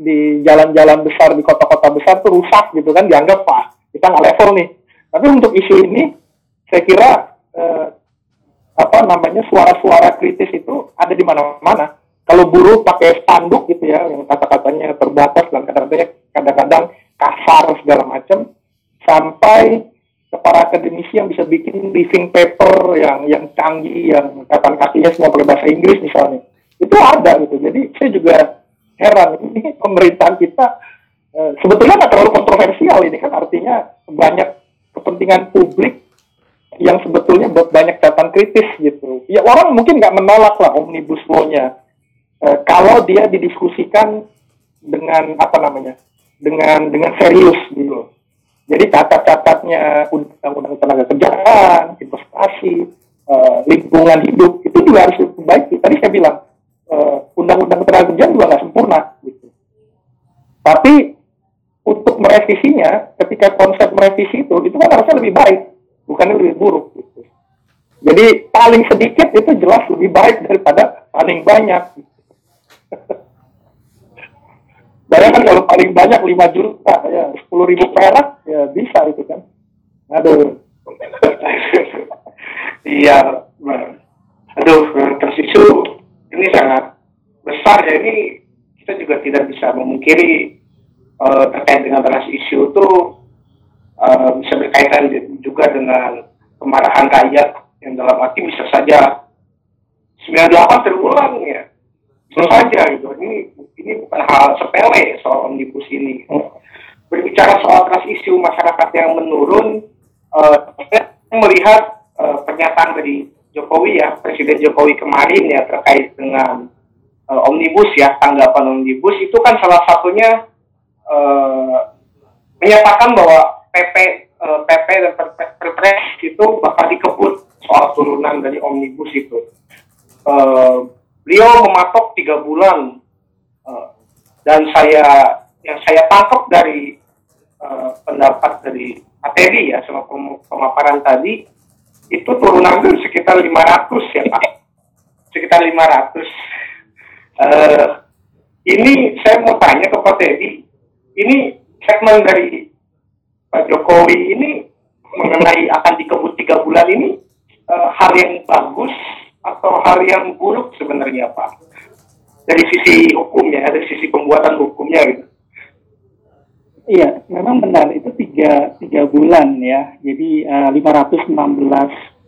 [SPEAKER 4] di jalan-jalan besar di kota-kota besar tuh rusak gitu kan dianggap pak kita nggak level nih. Tapi untuk isu ini, saya kira eh, apa namanya suara-suara kritis itu ada di mana-mana. Kalau buruh pakai spanduk gitu ya, yang kata-katanya terbatas dan kadang-kadang kasar segala macam, sampai ke para akademisi yang bisa bikin briefing paper yang yang canggih, yang kapan kakinya semua pakai bahasa Inggris misalnya, itu ada gitu. Jadi saya juga heran ini pemerintahan kita Eh, sebetulnya nggak terlalu kontroversial ini kan artinya banyak kepentingan publik yang sebetulnya banyak catatan kritis gitu. Ya orang mungkin nggak menolak lah omnibus law-nya e, kalau dia didiskusikan dengan apa namanya dengan dengan serius gitu. Jadi catat-catatnya undang-undang tenaga kerjaan, investasi, e, lingkungan hidup itu juga harus diperbaiki. Tadi saya bilang undang-undang tenaga kerjaan juga nggak sempurna gitu. Tapi untuk merevisinya, ketika konsep merevisi itu, itu kan harusnya lebih baik, bukannya lebih buruk. Gitu. Jadi paling sedikit itu jelas lebih baik daripada paling banyak. Bayangkan kalau paling banyak 5 juta, ya 10 ribu perak, ya bisa itu kan. Aduh.
[SPEAKER 2] iya, aduh, tersisu ini sangat besar ya. Ini kita juga tidak bisa memungkiri uh, terkait dengan trans isu itu uh, bisa berkaitan juga dengan kemarahan rakyat yang dalam arti bisa saja 98 terulang ya. Bisa saja gitu. Ini ini bukan hal sepele soal omnibus ini. Berbicara soal trans isu masyarakat yang menurun uh, saya melihat uh, pernyataan dari Jokowi ya Presiden Jokowi kemarin ya terkait dengan uh, omnibus ya tanggapan omnibus itu kan salah satunya uh, menyatakan bahwa PP uh, PP dan Perpres itu bakal dikebut soal turunan dari omnibus itu. Uh, beliau mematok tiga bulan. Uh, dan saya yang saya tangkap dari pendapat dari ATD ya sama pemaparan tadi itu turunan itu sekitar 500 ya Pak. Sekitar 500 uh, ini saya mau tanya ke Pak Teddy ini segmen dari Pak Jokowi ini mengenai akan dikebut tiga bulan ini uh, hal yang bagus atau hal yang buruk sebenarnya Pak dari sisi hukumnya dari sisi pembuatan hukumnya gitu
[SPEAKER 3] Iya, memang benar itu tiga, tiga bulan ya. Jadi uh, eh, 516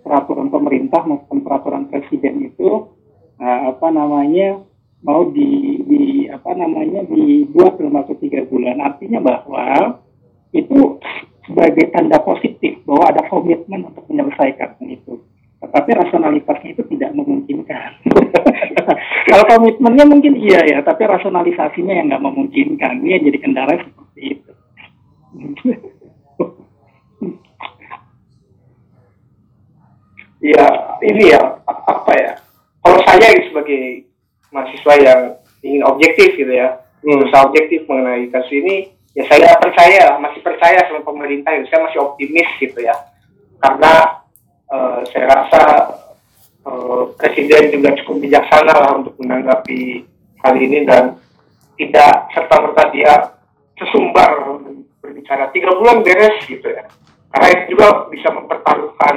[SPEAKER 3] peraturan pemerintah maupun peraturan presiden itu uh, apa namanya mau di, di apa namanya dibuat dalam waktu tiga bulan. Artinya bahwa itu sebagai tanda positif bahwa ada komitmen untuk menyelesaikan itu. Tetapi rasionalitasnya itu tidak memungkinkan. Kalau komitmennya mungkin iya ya, tapi rasionalisasinya yang nggak memungkinkan. Ini yang jadi kendala seperti itu.
[SPEAKER 2] ya ini ya apa ya? Kalau saya sebagai mahasiswa yang ingin objektif gitu ya, hmm. objektif mengenai kasus ini, ya saya percaya masih percaya sama pemerintah ya saya masih optimis gitu ya. Karena uh, saya rasa uh, presiden juga cukup bijaksana lah untuk menanggapi hal ini dan tidak serta merta dia sesumbar berbicara. Tiga bulan beres gitu ya. Karena itu juga bisa mempertaruhkan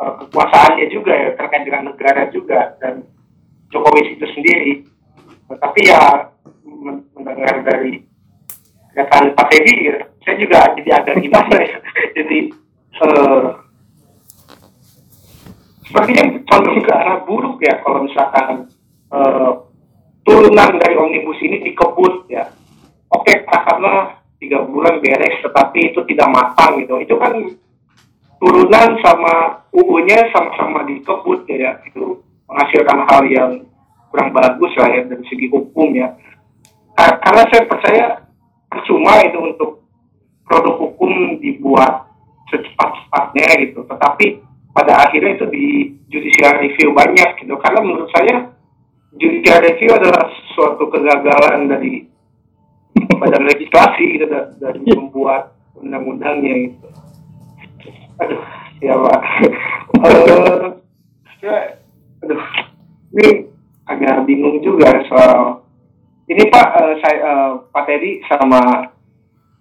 [SPEAKER 2] uh, kekuasaannya juga ya terkait dengan negara juga dan Jokowi itu sendiri. Tapi ya mendengar dari kata Pak Teddy ya, saya juga jadi agak gimana ya. Jadi uh, sepertinya condong ke arah buruk ya kalau misalkan uh, turunan dari omnibus ini dikebut ya. Oke katakanlah tiga bulan beres tetapi itu tidak matang gitu. Itu kan turunan sama UU-nya sama-sama dikebut ya itu menghasilkan hal yang kurang bagus lah ya dari segi hukum ya. Karena saya percaya percuma itu untuk produk hukum dibuat secepat-cepatnya gitu. Tetapi pada akhirnya itu di judicial review banyak gitu. Karena menurut saya judicial review adalah suatu kegagalan dari badan legislasi gitu dari membuat undang-undangnya gitu. Aduh ya pak. Uh, ya, aduh ini agak bingung juga soal ini Pak, uh, saya uh, Pak Teddy sama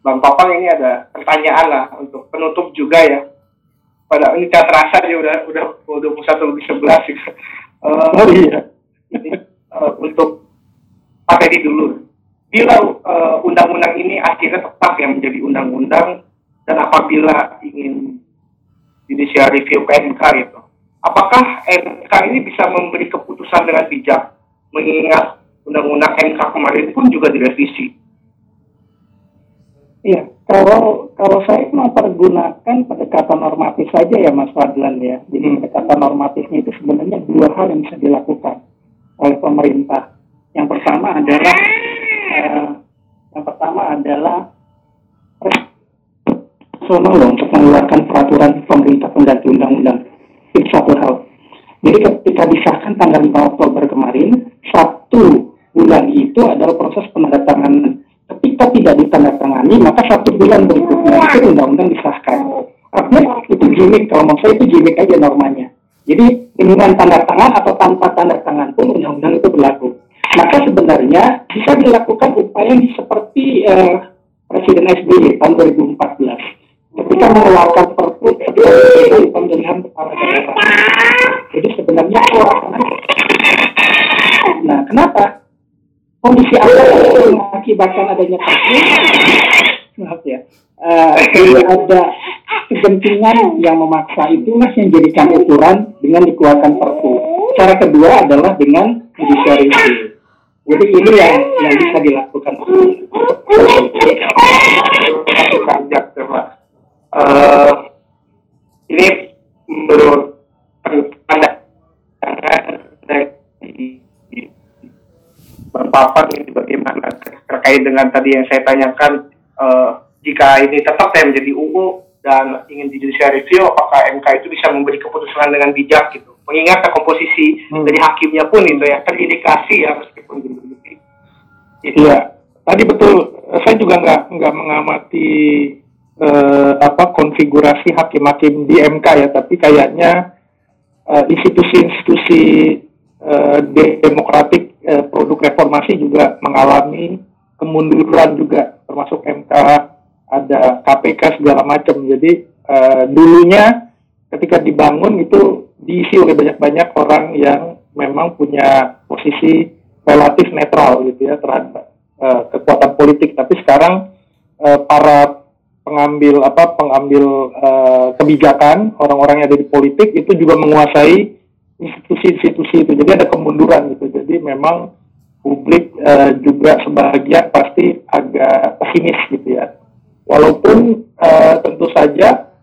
[SPEAKER 2] Bang Papang ini ada pertanyaan lah untuk penutup juga ya. Pada ini tak terasa ya udah udah udah satu lebih sebelas gitu. Uh, oh iya. Ini uh, untuk Pak Teddy dulu. Bila undang-undang uh, ini akhirnya tetap yang menjadi undang-undang dan apabila ingin judicial review ke MK itu, apakah MK ini bisa memberi keputusan dengan bijak mengingat undang-undang MK kemarin pun juga direvisi.
[SPEAKER 3] Iya, kalau kalau saya mempergunakan pendekatan normatif saja ya Mas Fadlan ya. Jadi hmm. pendekatan normatifnya itu sebenarnya dua hal yang bisa dilakukan oleh pemerintah. Yang pertama adalah eh, yang pertama adalah personal untuk mengeluarkan peraturan pemerintah pengganti undang-undang. Itu satu hal. Jadi ketika disahkan tanggal 5 Oktober kemarin, satu bulan itu adalah proses penandatanganan. Ketika tidak ditandatangani, maka satu bulan berikutnya itu undang-undang disahkan. Artinya itu gimmick, kalau mau saya itu gimmick aja normanya. Jadi dengan tanda tangan atau tanpa tanda tangan pun undang-undang itu berlaku. Maka sebenarnya bisa dilakukan upaya seperti eh, Presiden SBY tahun 2014 ketika mengeluarkan perpu pemilihan kepala daerah. Jadi sebenarnya Nah, kondisi apa yang mengakibatkan adanya kasus maaf ya. Uh, ada kegentingan yang memaksa itu mas yang jadikan ukuran dengan dikeluarkan perpu. Cara kedua adalah dengan judicial review. Jadi ini yang yang bisa dilakukan.
[SPEAKER 2] Uh, ini menurut berpapan ini bagaimana terkait dengan tadi yang saya tanyakan uh, jika ini tetap saya menjadi UU dan ingin di judicial review apakah MK itu bisa memberi keputusan dengan bijak gitu. Mengingat komposisi hmm. dari hakimnya pun itu ya terindikasi ya meskipun begitu.
[SPEAKER 4] Iya, tadi betul. Saya juga nggak nggak mengamati eh, apa konfigurasi hakim-hakim di MK ya, tapi kayaknya eh, institusi-institusi eh, demokratik eh, produk reformasi juga mengalami kemunduran juga, termasuk MK, ada KPK segala macam. Jadi eh, dulunya ketika dibangun itu diisi oleh banyak-banyak orang yang memang punya posisi relatif netral gitu ya terhadap uh, kekuatan politik. Tapi sekarang uh, para pengambil apa pengambil uh, kebijakan orang-orang yang ada di politik itu juga menguasai institusi-institusi itu jadi ada kemunduran gitu. Jadi memang publik uh, juga sebagian pasti agak pesimis gitu ya. Walaupun uh, tentu saja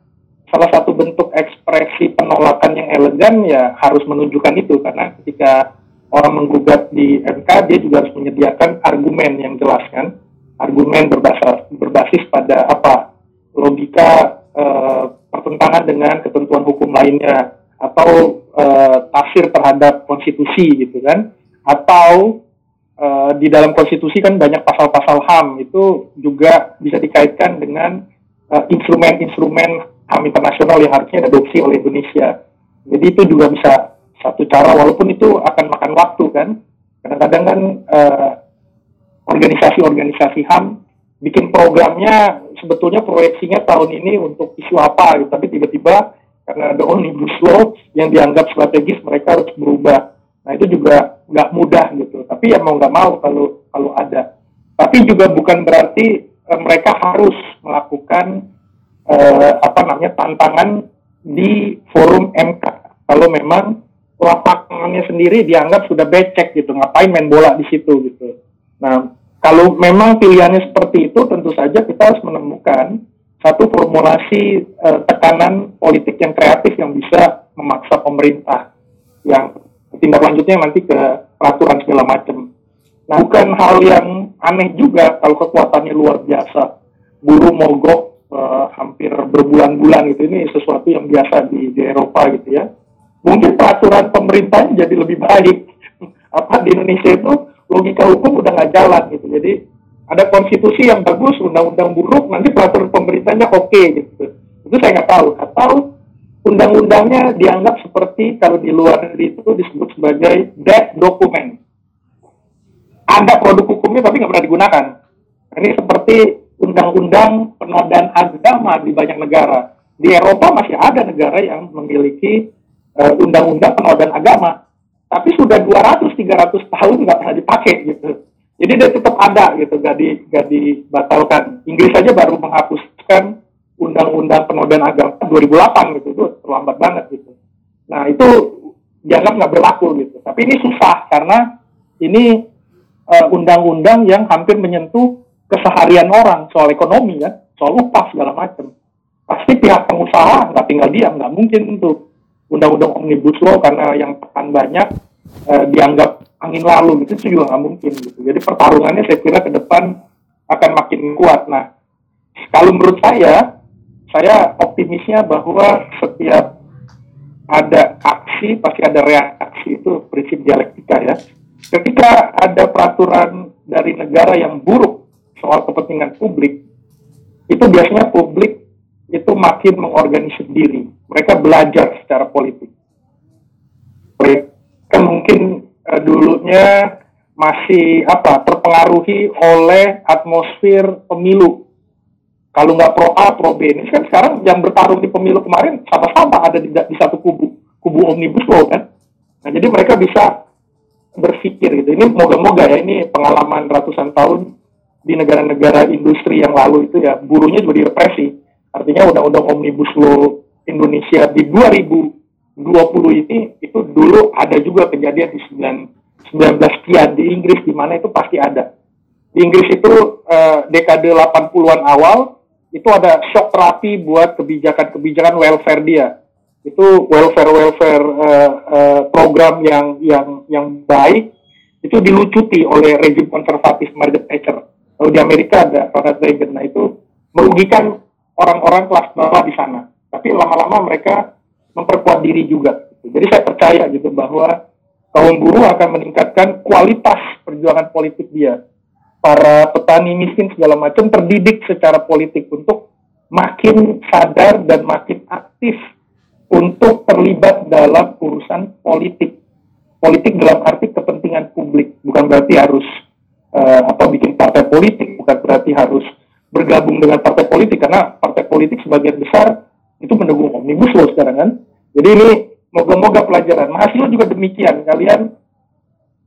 [SPEAKER 4] salah satu bentuk ekspresi penolakan yang elegan ya harus menunjukkan itu. Karena ketika orang menggugat di MK dia juga harus menyediakan argumen yang jelas kan. Argumen berbasis berbasis pada apa? Logika uh, pertentangan dengan ketentuan hukum lainnya atau uh, tafsir terhadap konstitusi gitu kan atau uh, di dalam konstitusi kan banyak pasal-pasal HAM itu juga bisa dikaitkan dengan instrumen-instrumen uh, HAM internasional yang harusnya diadopsi oleh Indonesia. Jadi itu juga bisa satu cara walaupun itu akan makan waktu kan. Kadang-kadang kan organisasi-organisasi HAM bikin programnya sebetulnya proyeksinya tahun ini untuk isu apa gitu. tapi tiba-tiba karena ada omnibus law yang dianggap strategis mereka harus berubah. Nah itu juga nggak mudah gitu. Tapi ya mau nggak mau kalau kalau ada. Tapi juga bukan berarti uh, mereka harus melakukan uh, apa namanya tantangan di forum MK kalau memang lapangannya sendiri dianggap sudah becek gitu ngapain main bola di situ gitu. Nah kalau memang pilihannya seperti itu, tentu saja kita harus menemukan satu formulasi uh, tekanan politik yang kreatif yang bisa memaksa pemerintah yang tindak lanjutnya nanti ke peraturan segala macam. Nah, bukan hal yang aneh juga kalau kekuatannya luar biasa. Buruh mogok uh, hampir berbulan-bulan gitu. Ini sesuatu yang biasa di, di Eropa gitu ya. Mungkin peraturan pemerintahnya jadi lebih baik. Apa di Indonesia itu logika hukum udah nggak jalan gitu. Jadi ada konstitusi yang bagus, undang-undang buruk, nanti peraturan pemerintahnya oke gitu. Itu saya nggak tahu. Atau undang-undangnya dianggap seperti kalau di luar negeri itu disebut sebagai dead document. Ada produk hukumnya tapi nggak pernah digunakan. Ini seperti undang-undang penodaan agama di banyak negara. Di Eropa masih ada negara yang memiliki uh, undang-undang penodaan agama tapi sudah 200-300 tahun nggak pernah dipakai gitu. Jadi dia tetap ada gitu, gak, di, gak dibatalkan. Inggris saja baru menghapuskan undang-undang penodaan agama 2008 gitu, itu terlambat banget gitu. Nah itu dianggap nggak berlaku gitu. Tapi ini susah karena ini eh, undang-undang yang hampir menyentuh keseharian orang soal ekonomi kan, soal upah segala macam. Pasti pihak pengusaha nggak tinggal diam, nggak mungkin untuk undang-undang omnibus law karena yang tekan banyak uh, dianggap angin lalu gitu itu juga nggak mungkin gitu. Jadi pertarungannya saya kira ke depan akan makin kuat. Nah, kalau menurut saya, saya optimisnya bahwa setiap ada aksi pasti ada reaksi itu prinsip dialektika ya. Ketika ada peraturan dari negara yang buruk soal kepentingan publik, itu biasanya publik itu makin mengorganisir diri. Mereka belajar secara politik. Mungkin uh, dulunya masih apa terpengaruhi oleh atmosfer pemilu. Kalau nggak pro A, pro B. Ini kan sekarang yang bertarung di pemilu kemarin sama-sama ada di, di satu kubu, kubu omnibus law kan. Nah, jadi mereka bisa berpikir gitu. Ini moga-moga ya ini pengalaman ratusan tahun di negara-negara industri yang lalu itu ya buruhnya juga direpresi Artinya undang-undang Omnibus Law Indonesia di 2020 ini itu dulu ada juga kejadian di 19 sekian di Inggris di mana itu pasti ada. Di Inggris itu eh, dekade 80-an awal itu ada shock terapi buat kebijakan-kebijakan welfare dia. Itu welfare welfare eh, eh, program yang yang yang baik itu dilucuti oleh rezim konservatif Margaret Thatcher. Kalau di Amerika ada Ronald Reagan. Nah itu merugikan orang-orang kelas bawah di sana. Tapi lama-lama mereka memperkuat diri juga. Jadi saya percaya gitu bahwa kaum buruh akan meningkatkan kualitas perjuangan politik dia. Para petani miskin segala macam terdidik secara politik untuk makin sadar dan makin aktif untuk terlibat dalam urusan politik. Politik dalam arti kepentingan publik, bukan berarti harus uh, apa bikin partai politik, bukan berarti harus bergabung dengan partai politik karena partai politik sebagian besar itu mendukung omnibus law sekarang kan. Jadi ini moga-moga pelajaran. Mahasiswa juga demikian. Kalian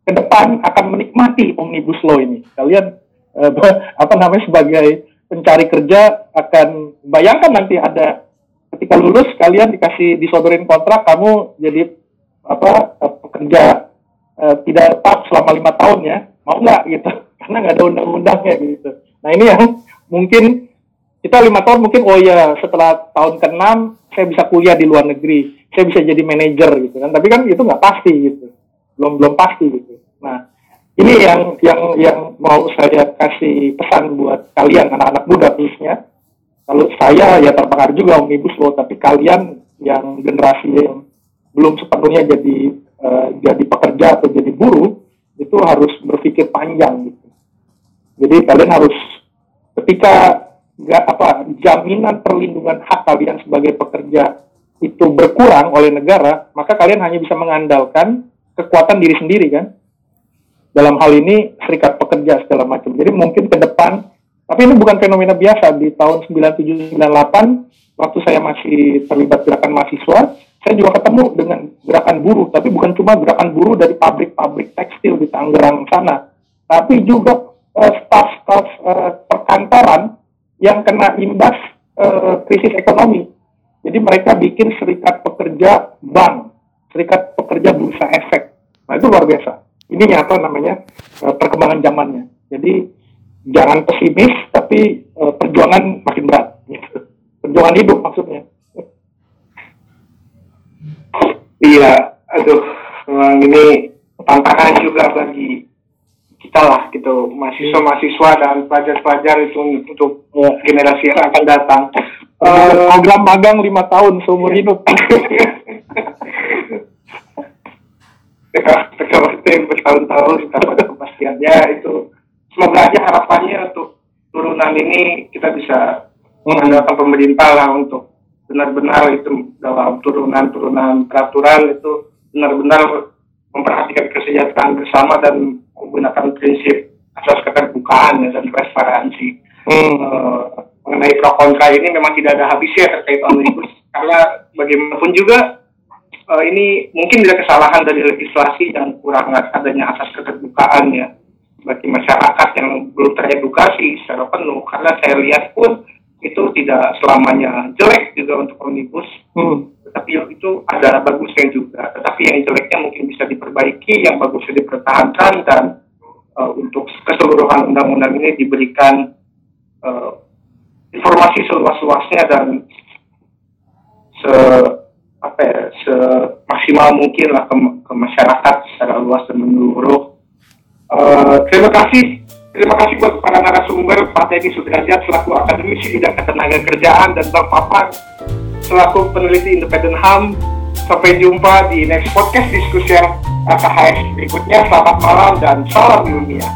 [SPEAKER 4] ke depan akan menikmati omnibus law ini. Kalian uh, apa namanya sebagai pencari kerja akan bayangkan nanti ada ketika lulus kalian dikasih disodorin kontrak kamu jadi apa pekerja uh, tidak tetap selama lima tahun ya mau nggak gitu karena nggak ada undang-undangnya gitu. Nah ini yang mungkin kita lima tahun mungkin oh ya setelah tahun ke-6 saya bisa kuliah di luar negeri, saya bisa jadi manajer gitu kan. Tapi kan itu nggak pasti gitu, belum belum pasti gitu. Nah ini yang yang yang mau saya kasih pesan buat kalian anak-anak muda khususnya. Kalau saya ya terpengaruh juga omnibus law, tapi kalian yang generasi yang belum sepenuhnya jadi uh, jadi pekerja atau jadi buruh itu harus berpikir panjang gitu. Jadi kalian harus ketika nggak apa jaminan perlindungan hak kalian sebagai pekerja itu berkurang oleh negara, maka kalian hanya bisa mengandalkan kekuatan diri sendiri kan. Dalam hal ini serikat pekerja segala macam. Jadi mungkin ke depan, tapi ini bukan fenomena biasa di tahun 97 98 waktu saya masih terlibat gerakan mahasiswa, saya juga ketemu dengan gerakan buruh, tapi bukan cuma gerakan buruh dari pabrik-pabrik tekstil di Tangerang sana, tapi juga uh, staf-staf uh, perkantoran yang kena imbas uh, krisis ekonomi. Jadi mereka bikin serikat pekerja bank, serikat pekerja bursa efek. Nah itu luar biasa. Ini apa namanya uh, perkembangan zamannya. Jadi jangan pesimis, tapi uh, perjuangan makin berat. Gitu. Perjuangan hidup maksudnya.
[SPEAKER 2] Iya, aduh, memang ini tantangan juga bagi kita lah gitu mahasiswa-mahasiswa dan pelajar-pelajar itu untuk ya. generasi yang akan datang.
[SPEAKER 4] Uh, program magang lima tahun seumur hidup.
[SPEAKER 2] Teka waktu bertahun-tahun tanpa ada kepastiannya itu semoga aja harapannya untuk turunan ini kita bisa mengandalkan pemerintah lah untuk benar-benar itu dalam turunan-turunan peraturan itu benar-benar memperhatikan kesejahteraan bersama dan menggunakan prinsip asas keterbukaan ya, dan transparansi. Hmm. Uh, mengenai pro kontra ini memang tidak ada habisnya terkait omnibus karena bagaimanapun juga uh, ini mungkin tidak kesalahan dari legislasi yang kurang adanya asas keterbukaan ya. Bagi masyarakat yang belum teredukasi secara penuh. Karena saya lihat pun itu tidak selamanya jelek juga untuk omnibus. Hmm. tetapi itu ada bagusnya juga. Tetapi yang jeleknya mungkin bisa diperbaiki yang bagusnya dipertahankan dan uh, untuk keseluruhan undang-undang ini diberikan uh, informasi seluas-luasnya dan se apa ya, se maksimal mungkin lah ke, ke masyarakat secara luas dan menyeluruh. Uh, terima kasih terima kasih buat para narasumber Pak Teddy Sudrajat selaku akademisi bidang ketenaga kerjaan dan Bang Papan selaku peneliti independen HAM. Sampai jumpa di next podcast diskusi yang KHS berikutnya. Selamat malam dan salam ilmiah.